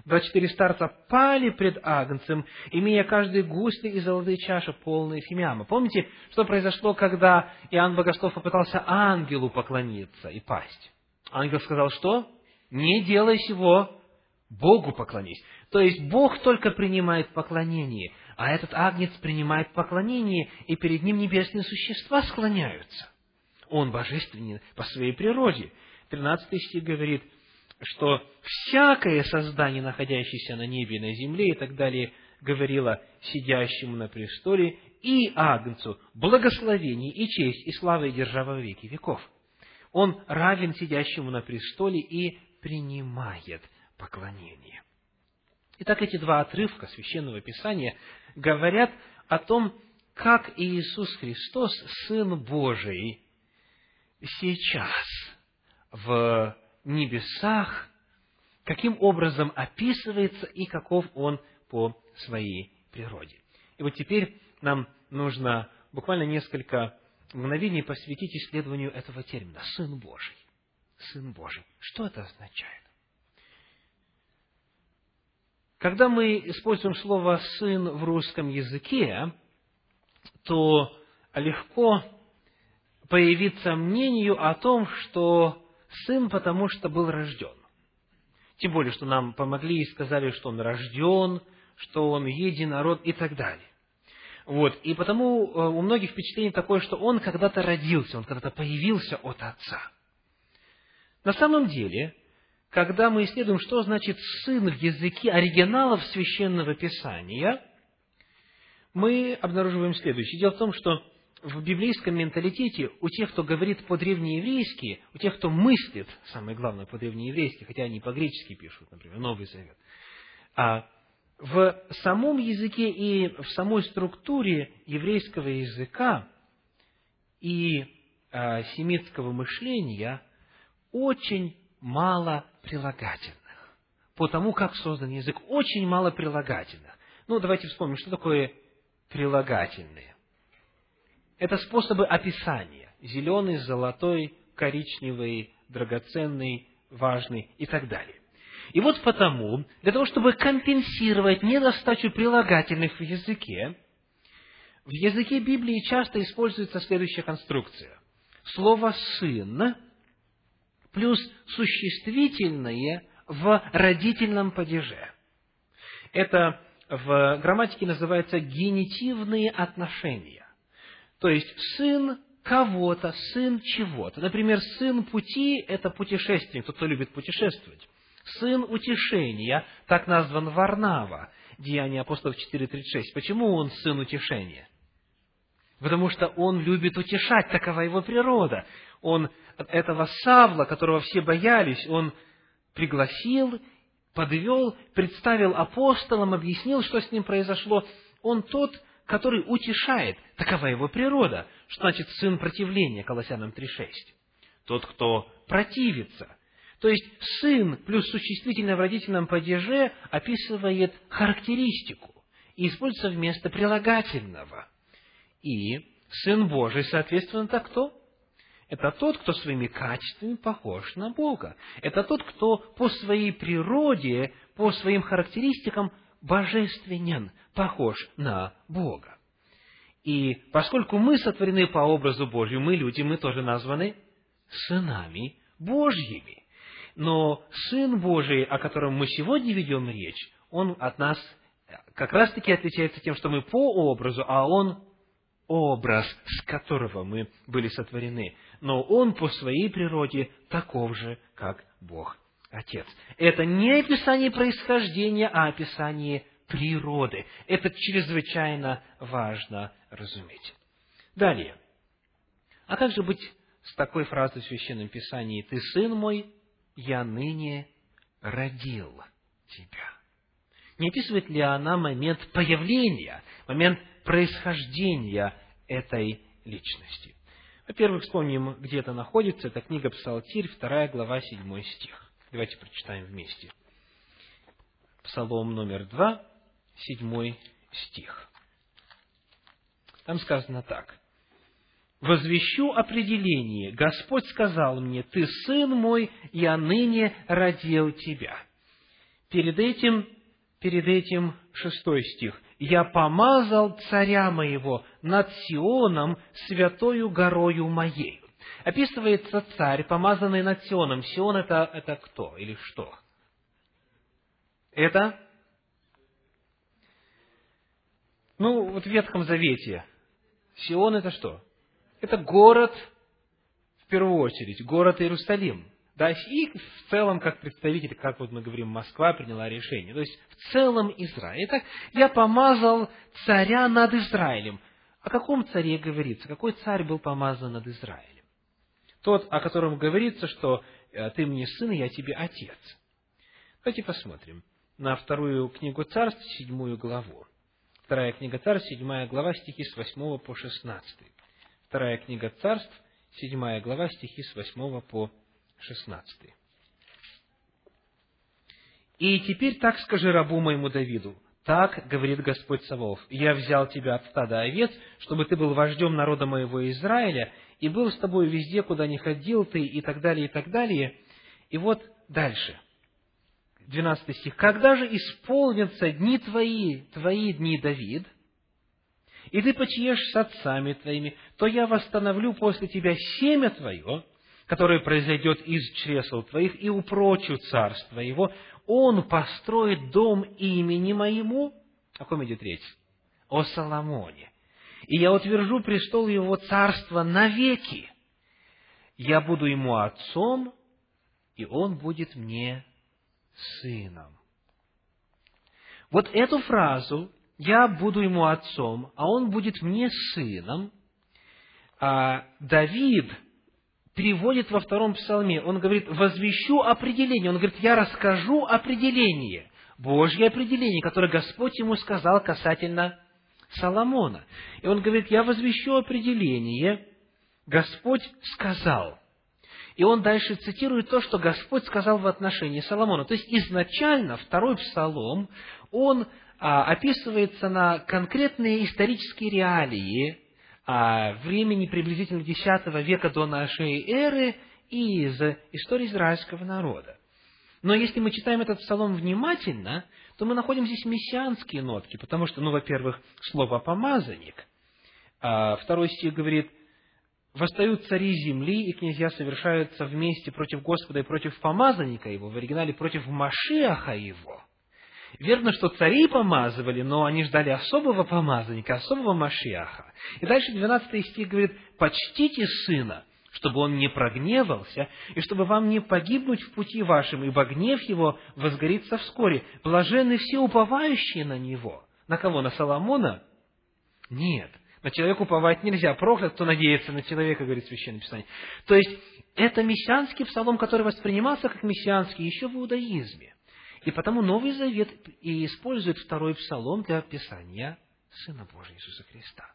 два-четыре старца пали пред агнцем, имея каждый гусли и золотые чаши, полные фимиама. Помните, что произошло, когда Иоанн Богослов попытался ангелу поклониться и пасть? Ангел сказал, что? Не делай сего, Богу поклонись. То есть Бог только принимает поклонение, а этот агнец принимает поклонение, и перед ним небесные существа склоняются. Он божественен по своей природе. Тринадцатый стих говорит, что всякое создание, находящееся на небе и на земле и так далее, говорило сидящему на престоле и Агнцу благословение и честь и слава и держава во веки веков. Он равен сидящему на престоле и принимает поклонение. Итак, эти два отрывка Священного Писания говорят о том, как Иисус Христос, Сын Божий, сейчас в небесах, каким образом описывается и каков Он по своей природе. И вот теперь нам нужно буквально несколько мгновений посвятить исследованию этого термина «Сын Божий». Сын Божий. Что это означает? Когда мы используем слово «сын» в русском языке, то легко появиться мнению о том, что сын потому что был рожден. Тем более, что нам помогли и сказали, что он рожден, что он единород и так далее. Вот. И потому э, у многих впечатление такое, что он когда-то родился, он когда-то появился от Отца. На самом деле, когда мы исследуем, что значит «сын» в языке оригиналов Священного Писания, мы обнаруживаем следующее. Дело в том, что в библейском менталитете у тех, кто говорит по-древнееврейски, у тех, кто мыслит, самое главное, по-древнееврейски, хотя они по-гречески пишут, например, Новый Завет, а в самом языке и в самой структуре еврейского языка и а, семитского мышления очень мало прилагательных. По тому, как создан язык, очень мало прилагательных. Ну, давайте вспомним, что такое прилагательные. Это способы описания. Зеленый, золотой, коричневый, драгоценный, важный и так далее. И вот потому, для того, чтобы компенсировать недостачу прилагательных в языке, в языке Библии часто используется следующая конструкция. Слово «сын» плюс существительное в родительном падеже. Это в грамматике называется генитивные отношения. То есть сын кого-то, сын чего-то. Например, сын пути – это путешественник, тот, кто любит путешествовать. Сын утешения, так назван Варнава, Деяния апостолов 4.36. Почему он сын утешения? Потому что он любит утешать, такова его природа. Он этого Савла, которого все боялись, он пригласил, подвел, представил апостолам, объяснил, что с ним произошло. Он тот, который утешает. Такова его природа. Что значит сын противления, Колоссянам 3.6? Тот, кто противится. То есть сын плюс существительное в родительном падеже описывает характеристику и используется вместо прилагательного. И сын Божий, соответственно, это кто? Это тот, кто своими качествами похож на Бога. Это тот, кто по своей природе, по своим характеристикам божественен, похож на Бога. И поскольку мы сотворены по образу Божью, мы люди, мы тоже названы сынами Божьими. Но Сын Божий, о котором мы сегодня ведем речь, Он от нас как раз-таки отличается тем, что мы по образу, а Он образ, с которого мы были сотворены. Но Он по своей природе таков же, как Бог Отец. Это не описание происхождения, а описание природы. Это чрезвычайно важно разуметь. Далее. А как же быть с такой фразой в Священном Писании «Ты, Сын мой, я ныне родил тебя». Не описывает ли она момент появления, момент происхождения этой личности? Во-первых, вспомним, где это находится. Это книга Псалтирь, 2 глава, 7 стих. Давайте прочитаем вместе. Псалом номер 2, 7 стих. Там сказано так. «Возвещу определение. Господь сказал мне, Ты, сын мой, я ныне родил тебя». Перед этим, перед этим шестой стих. «Я помазал царя моего над Сионом, святою горою моей». Описывается царь, помазанный над Сионом. Сион это, это кто или что? Это Ну, вот в Ветхом Завете Сион это что? Это город, в первую очередь, город Иерусалим. Да, и в целом, как представитель, как вот мы говорим, Москва приняла решение. То есть, в целом Израиль. Итак, я помазал царя над Израилем. О каком царе говорится? Какой царь был помазан над Израилем? Тот, о котором говорится, что э, ты мне сын, и я тебе отец. Давайте посмотрим на вторую книгу царств, седьмую главу. Вторая книга Царств, седьмая глава, стихи с восьмого по шестнадцатый. Вторая книга Царств, седьмая глава, стихи с восьмого по шестнадцатый. «И теперь так скажи рабу моему Давиду, так говорит Господь Савов, я взял тебя от стада овец, чтобы ты был вождем народа моего Израиля, и был с тобой везде, куда не ходил ты, и так далее, и так далее. И вот дальше. 12 стих. «Когда же исполнятся дни твои, твои дни, Давид, и ты почиешь с отцами твоими, то я восстановлю после тебя семя твое, которое произойдет из чресл твоих, и упрочу царство его. Он построит дом имени моему». О ком идет речь? О Соломоне. «И я утвержу престол его царства навеки. Я буду ему отцом, и он будет мне сыном. Вот эту фразу «я буду ему отцом, а он будет мне сыном» а Давид переводит во втором псалме. Он говорит «возвещу определение». Он говорит «я расскажу определение». Божье определение, которое Господь ему сказал касательно Соломона. И он говорит, я возвещу определение, Господь сказал – и он дальше цитирует то, что Господь сказал в отношении Соломона. То есть изначально второй псалом, он а, описывается на конкретные исторические реалии времени приблизительно X века до нашей эры и из истории израильского народа. Но если мы читаем этот псалом внимательно, то мы находим здесь мессианские нотки, потому что, ну, во-первых, слово «помазанник», а второй стих говорит – восстают цари земли, и князья совершаются вместе против Господа и против помазанника его, в оригинале против Машиаха его. Верно, что цари помазывали, но они ждали особого помазанника, особого Машиаха. И дальше 12 стих говорит, «Почтите сына, чтобы он не прогневался, и чтобы вам не погибнуть в пути вашем, ибо гнев его возгорится вскоре. Блаженны все уповающие на него». На кого? На Соломона? Нет. На человека уповать нельзя. Проклят, кто надеется на человека, говорит Священное Писание. То есть, это мессианский псалом, который воспринимался как мессианский еще в иудаизме. И потому Новый Завет и использует второй псалом для описания Сына Божьего Иисуса Христа.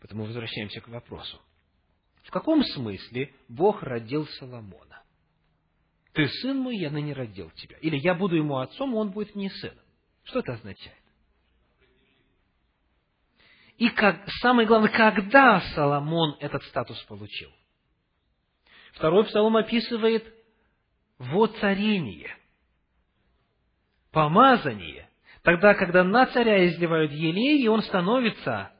Поэтому возвращаемся к вопросу. В каком смысле Бог родил Соломона? Ты сын мой, я ныне родил тебя. Или я буду ему отцом, он будет мне сыном. Что это означает? И как, самое главное, когда Соломон этот статус получил? Второй псалом описывает воцарение, помазание. Тогда, когда на царя изливают елей, и он становится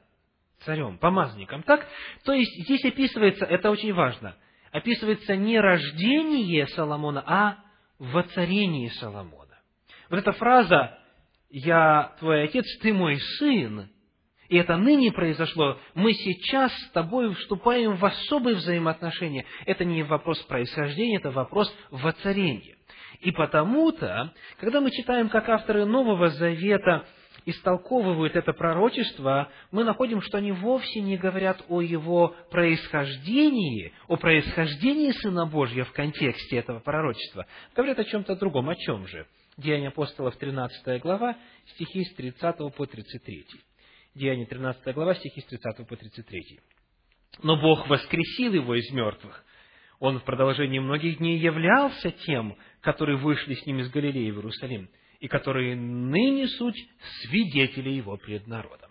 царем, помазанником. Так? То есть, здесь описывается, это очень важно, описывается не рождение Соломона, а воцарение Соломона. Вот эта фраза «Я твой отец, ты мой сын», и это ныне произошло, мы сейчас с тобой вступаем в особые взаимоотношения. Это не вопрос происхождения, это вопрос воцарения. И потому-то, когда мы читаем, как авторы Нового Завета истолковывают это пророчество, мы находим, что они вовсе не говорят о его происхождении, о происхождении Сына Божьего в контексте этого пророчества. Говорят о чем-то другом. О чем же? Деяния апостолов, 13 глава, стихи с 30 по 33. Деяние 13 глава, стихи с 30 по 33. «Но Бог воскресил его из мертвых. Он в продолжении многих дней являлся тем, которые вышли с ним из Галилеи в Иерусалим, и которые ныне суть свидетели его пред народом.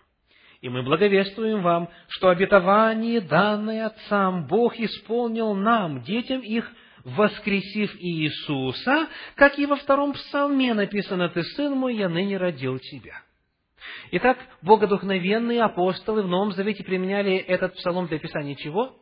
И мы благовествуем вам, что обетование, данное отцам, Бог исполнил нам, детям их, воскресив Иисуса, как и во втором псалме написано, «Ты, сын мой, я ныне родил тебя». Итак, богодухновенные апостолы в Новом Завете применяли этот псалом для описания чего?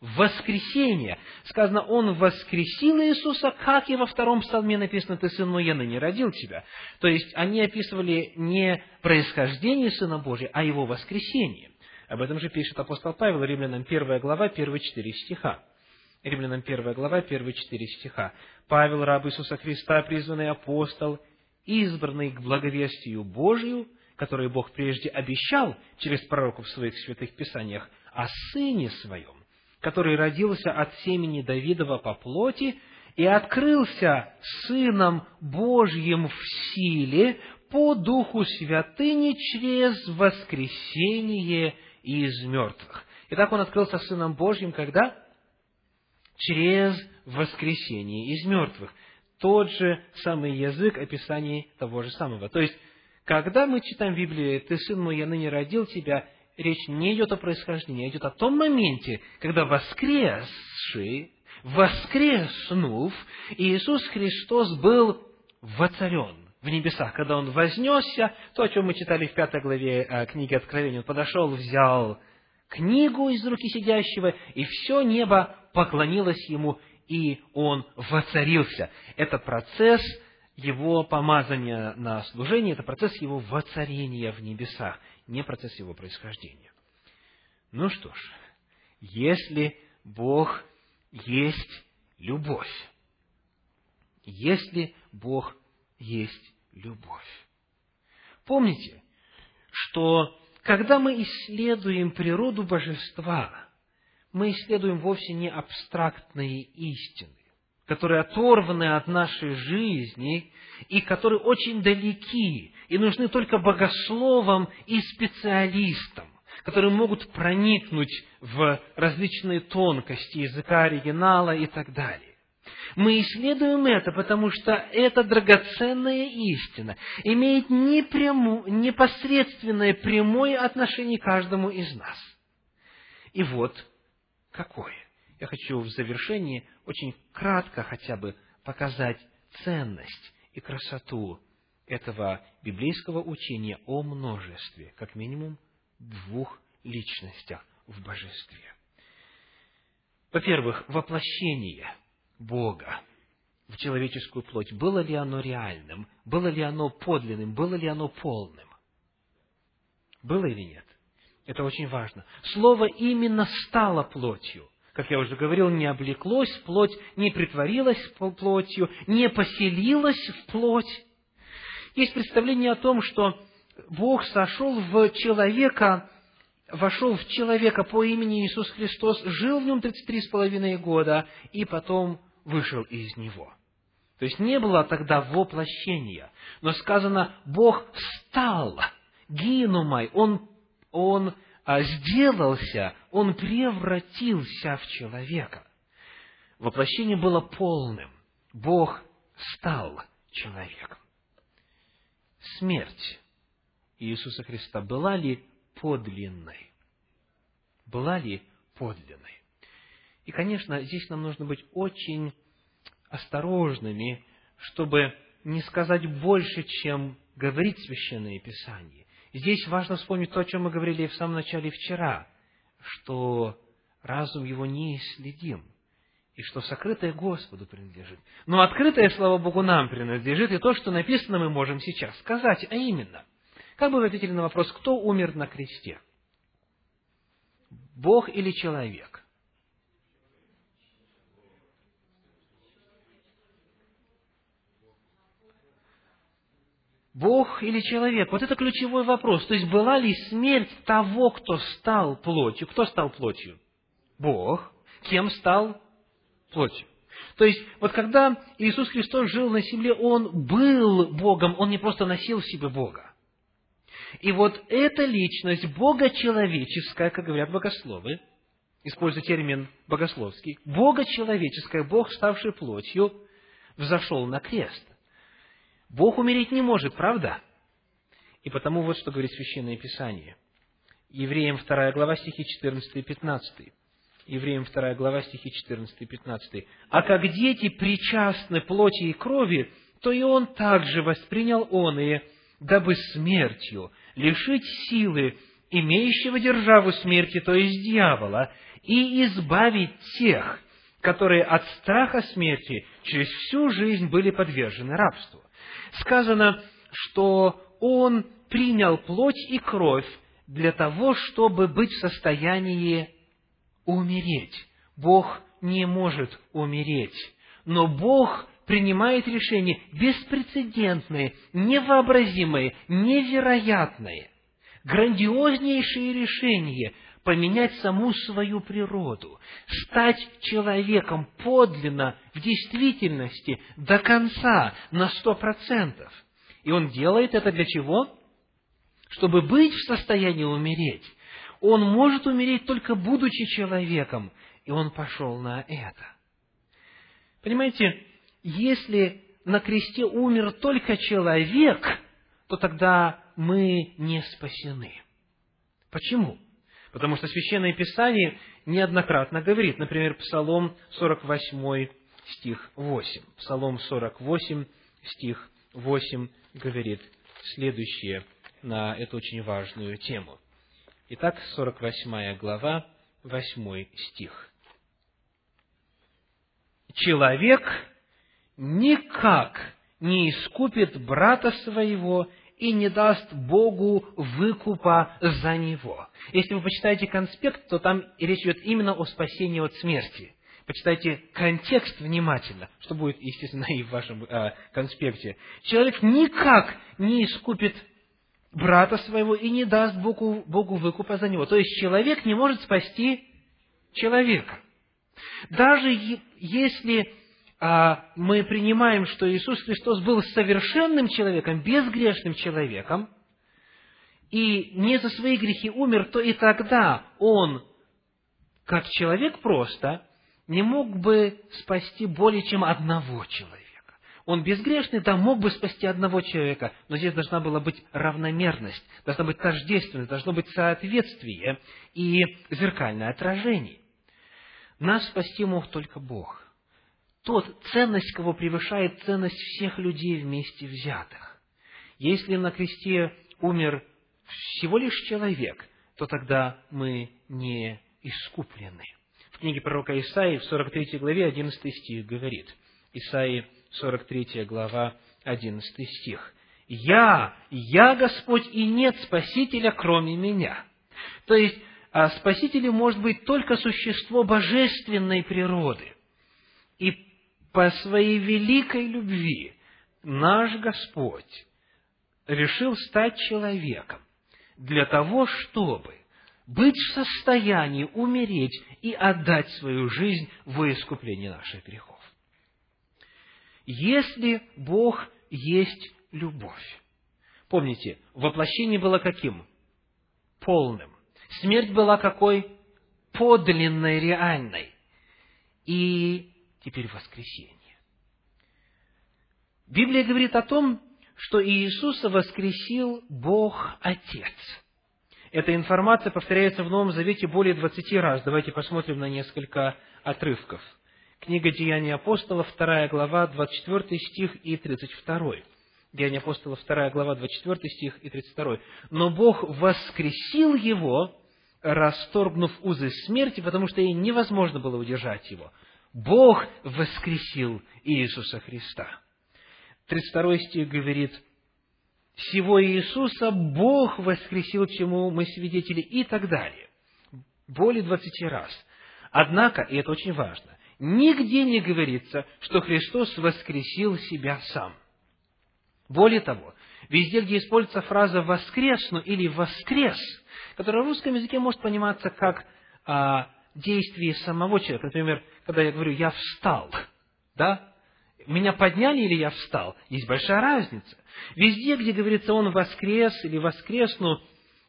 Воскресение. Сказано, Он воскресил Иисуса, как и во втором псалме написано, «Ты, сын мой, я ныне родил тебя». То есть, они описывали не происхождение Сына Божия, а Его воскресение. Об этом же пишет апостол Павел, Римлянам 1 глава, первые четыре стиха. Римлянам 1 глава, первые четыре стиха. «Павел, раб Иисуса Христа, призванный апостол, избранный к благовестию Божию, которые Бог прежде обещал через пророков в своих святых писаниях, о Сыне Своем, который родился от семени Давидова по плоти и открылся Сыном Божьим в силе по Духу Святыни через воскресение из мертвых. Итак, Он открылся Сыном Божьим когда? Через воскресение из мертвых. Тот же самый язык описания того же самого. То есть, когда мы читаем в Библии «Ты, сын мой, я ныне родил тебя», речь не идет о происхождении, а идет о том моменте, когда воскресший, воскреснув, Иисус Христос был воцарен в небесах. Когда Он вознесся, то, о чем мы читали в пятой главе э, книги Откровения, Он подошел, взял книгу из руки сидящего, и все небо поклонилось Ему, и Он воцарился. Это процесс его помазания на служение, это процесс его воцарения в небесах, не процесс его происхождения. Ну что ж, если Бог есть любовь, если Бог есть любовь. Помните, что когда мы исследуем природу божества, мы исследуем вовсе не абстрактные истины которые оторваны от нашей жизни и которые очень далеки и нужны только богословам и специалистам, которые могут проникнуть в различные тонкости языка оригинала и так далее. Мы исследуем это, потому что эта драгоценная истина имеет непряму, непосредственное прямое отношение каждому из нас. И вот какое – я хочу в завершении очень кратко хотя бы показать ценность и красоту этого библейского учения о множестве, как минимум двух личностях в божестве. Во-первых, воплощение Бога в человеческую плоть, было ли оно реальным, было ли оно подлинным, было ли оно полным? Было или нет? Это очень важно. Слово именно стало плотью. Как я уже говорил, не облеклось в плоть, не притворилось плотью, не поселилось в плоть. Есть представление о том, что Бог сошел в человека, вошел в человека по имени Иисус Христос, жил в нем тридцать три с половиной года и потом вышел из него. То есть не было тогда воплощения, но сказано, Бог стал гинумай, Он, он сделался, Он превратился в человека. Воплощение было полным. Бог стал человеком. Смерть Иисуса Христа была ли подлинной? Была ли подлинной? И, конечно, здесь нам нужно быть очень осторожными, чтобы не сказать больше, чем говорит Священное Писание. Здесь важно вспомнить то, о чем мы говорили в самом начале вчера, что разум его не исследим, и что сокрытое Господу принадлежит. Но открытое, слава Богу, нам принадлежит, и то, что написано, мы можем сейчас сказать, а именно, как бы вы ответили на вопрос, кто умер на кресте? Бог или человек? Бог или человек? Вот это ключевой вопрос. То есть, была ли смерть того, кто стал плотью? Кто стал плотью? Бог. Кем стал плотью? То есть, вот когда Иисус Христос жил на земле, Он был Богом, Он не просто носил в себе Бога. И вот эта личность, богочеловеческая, как говорят богословы, используя термин богословский, богочеловеческая, Бог, ставший плотью, взошел на крест. Бог умереть не может, правда? И потому вот что говорит Священное Писание. Евреям 2 глава стихи 14 и 15. Евреям 2 глава стихи 14 и 15. «А как дети причастны плоти и крови, то и он также воспринял он и, дабы смертью лишить силы имеющего державу смерти, то есть дьявола, и избавить тех, которые от страха смерти через всю жизнь были подвержены рабству сказано, что Он принял плоть и кровь для того, чтобы быть в состоянии умереть. Бог не может умереть, но Бог принимает решения беспрецедентные, невообразимые, невероятные, грандиознейшие решения поменять саму свою природу, стать человеком подлинно, в действительности, до конца, на сто процентов. И он делает это для чего? Чтобы быть в состоянии умереть. Он может умереть только будучи человеком, и он пошел на это. Понимаете, если на кресте умер только человек, то тогда мы не спасены. Почему? Потому что Священное Писание неоднократно говорит, например, Псалом 48, стих 8. Псалом 48, стих 8 говорит следующее на эту очень важную тему. Итак, 48 глава, 8 стих. «Человек никак не искупит брата своего и не даст Богу выкупа за него. Если вы почитаете конспект, то там речь идет именно о спасении от смерти. Почитайте контекст внимательно, что будет, естественно, (laughs) и в вашем э, конспекте. Человек никак не искупит брата своего и не даст Богу, Богу выкупа за него. То есть человек не может спасти человека. Даже если мы принимаем, что Иисус Христос был совершенным человеком, безгрешным человеком, и не за свои грехи умер, то и тогда Он, как человек просто, не мог бы спасти более чем одного человека. Он безгрешный, да, мог бы спасти одного человека, но здесь должна была быть равномерность, должна быть тождественность, должно быть соответствие и зеркальное отражение. Нас спасти мог только Бог – тот, ценность кого превышает ценность всех людей вместе взятых. Если на кресте умер всего лишь человек, то тогда мы не искуплены. В книге пророка Исаии в 43 главе 11 стих говорит, Исаии 43 глава, 11 стих. «Я, я Господь, и нет Спасителя, кроме Меня». То есть, а Спасителем может быть только существо божественной природы. И по своей великой любви наш Господь решил стать человеком для того, чтобы быть в состоянии умереть и отдать свою жизнь во искупление наших грехов. Если Бог есть любовь. Помните, воплощение было каким? Полным. Смерть была какой? Подлинной, реальной. И теперь воскресение. Библия говорит о том, что Иисуса воскресил Бог Отец. Эта информация повторяется в Новом Завете более 20 раз. Давайте посмотрим на несколько отрывков. Книга Деяний апостолов, 2 глава, 24 стих и 32. Деяния апостолов, 2 глава, 24 стих и 32. «Но Бог воскресил его, расторгнув узы смерти, потому что ей невозможно было удержать его. Бог воскресил Иисуса Христа». 32 стих говорит, «Всего Иисуса Бог воскресил, чему мы свидетели» и так далее. Более 20 раз. Однако, и это очень важно, нигде не говорится, что Христос воскресил себя сам. Более того, везде, где используется фраза «воскресну» или «воскрес», которая в русском языке может пониматься как а, действие самого человека. Например, когда я говорю «я встал», да? Меня подняли или я встал? Есть большая разница. Везде, где говорится «он воскрес» или «воскресну»,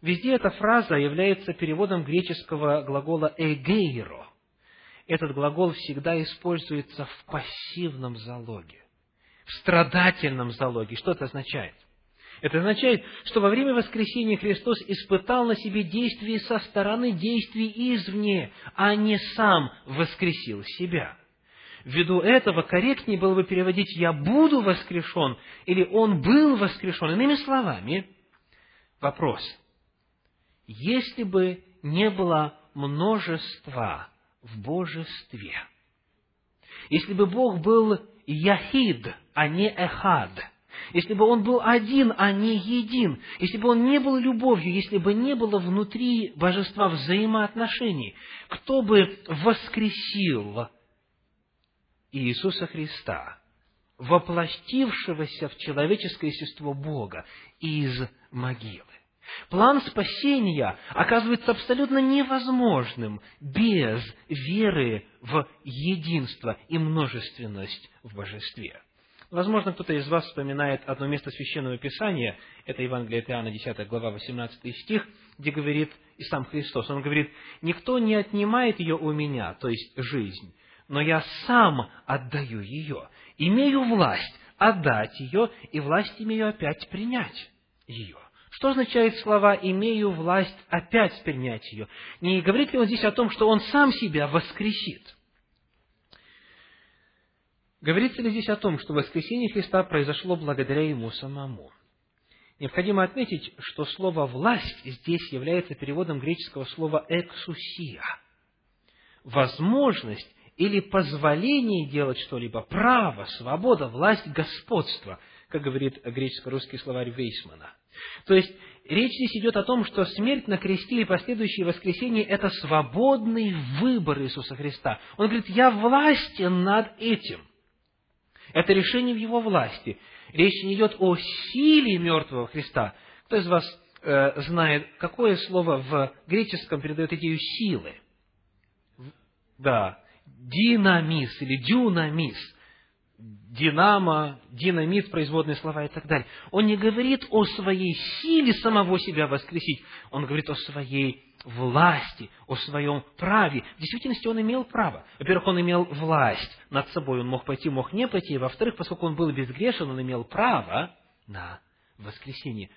везде эта фраза является переводом греческого глагола «эгейро». Этот глагол всегда используется в пассивном залоге, в страдательном залоге. Что это означает? Это означает, что во время воскресения Христос испытал на себе действие со стороны действий извне, а не сам воскресил себя – Ввиду этого корректнее было бы переводить «я буду воскрешен» или «он был воскрешен». Иными словами, вопрос. Если бы не было множества в божестве, если бы Бог был Яхид, а не Эхад, если бы Он был один, а не един, если бы Он не был любовью, если бы не было внутри божества взаимоотношений, кто бы воскресил Иисуса Христа, воплотившегося в человеческое естество Бога из могилы. План спасения оказывается абсолютно невозможным без веры в единство и множественность в божестве. Возможно, кто-то из вас вспоминает одно место Священного Писания, это Евангелие от Иоанна, 10 глава, 18 стих, где говорит и сам Христос, Он говорит, «Никто не отнимает ее у меня, то есть жизнь, но я сам отдаю ее. Имею власть отдать ее, и власть имею опять принять ее. Что означает слова «имею власть опять принять ее»? Не говорит ли он здесь о том, что он сам себя воскресит? Говорится ли здесь о том, что воскресение Христа произошло благодаря Ему самому? Необходимо отметить, что слово «власть» здесь является переводом греческого слова «эксусия» – возможность или позволение делать что-либо, право, свобода, власть, господство, как говорит греческо-русский словарь Вейсмана. То есть, речь здесь идет о том, что смерть на кресте и последующее воскресение – это свободный выбор Иисуса Христа. Он говорит, я властен над этим. Это решение в Его власти. Речь не идет о силе мертвого Христа. Кто из вас э, знает, какое слово в греческом передает идею силы? Да, динамис или дюнамис, динамо, динамит, производные слова и так далее. Он не говорит о своей силе самого себя воскресить, он говорит о своей власти, о своем праве. В действительности он имел право. Во-первых, он имел власть над собой, он мог пойти, мог не пойти. Во-вторых, поскольку он был безгрешен, он имел право на воскресение.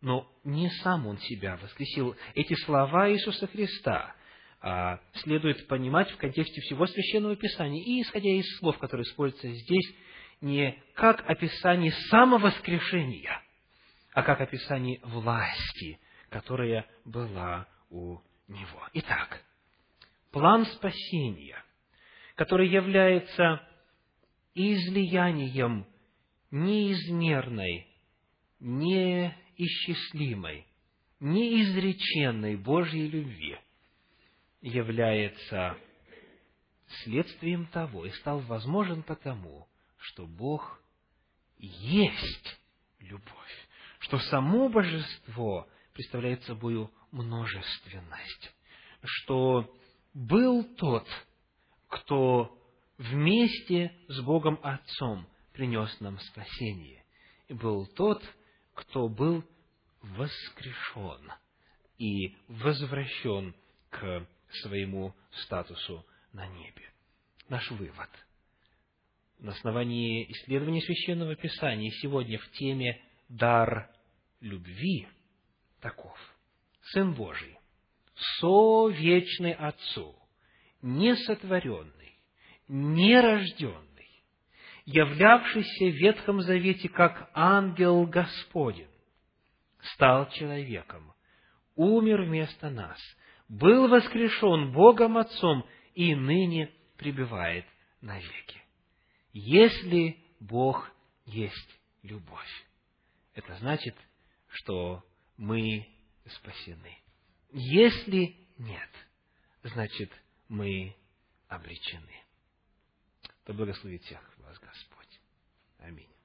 Но не сам он себя воскресил. Эти слова Иисуса Христа следует понимать в контексте всего Священного Писания и исходя из слов, которые используются здесь, не как описание самовоскрешения, а как описание власти, которая была у него. Итак, план спасения, который является излиянием неизмерной, неисчислимой, неизреченной Божьей любви является следствием того и стал возможен потому, что Бог есть любовь, что само божество представляет собой множественность, что был тот, кто вместе с Богом Отцом принес нам спасение, и был тот, кто был воскрешен и возвращен к своему статусу на небе. Наш вывод на основании исследования Священного Писания сегодня в теме «Дар любви» таков. Сын Божий, совечный Отцу, несотворенный, нерожденный, являвшийся в Ветхом Завете как ангел Господень, стал человеком, умер вместо нас, был воскрешен Богом Отцом и ныне пребывает навеки. Если Бог есть любовь, это значит, что мы спасены. Если нет, значит, мы обречены. Да благословит всех вас Господь. Аминь.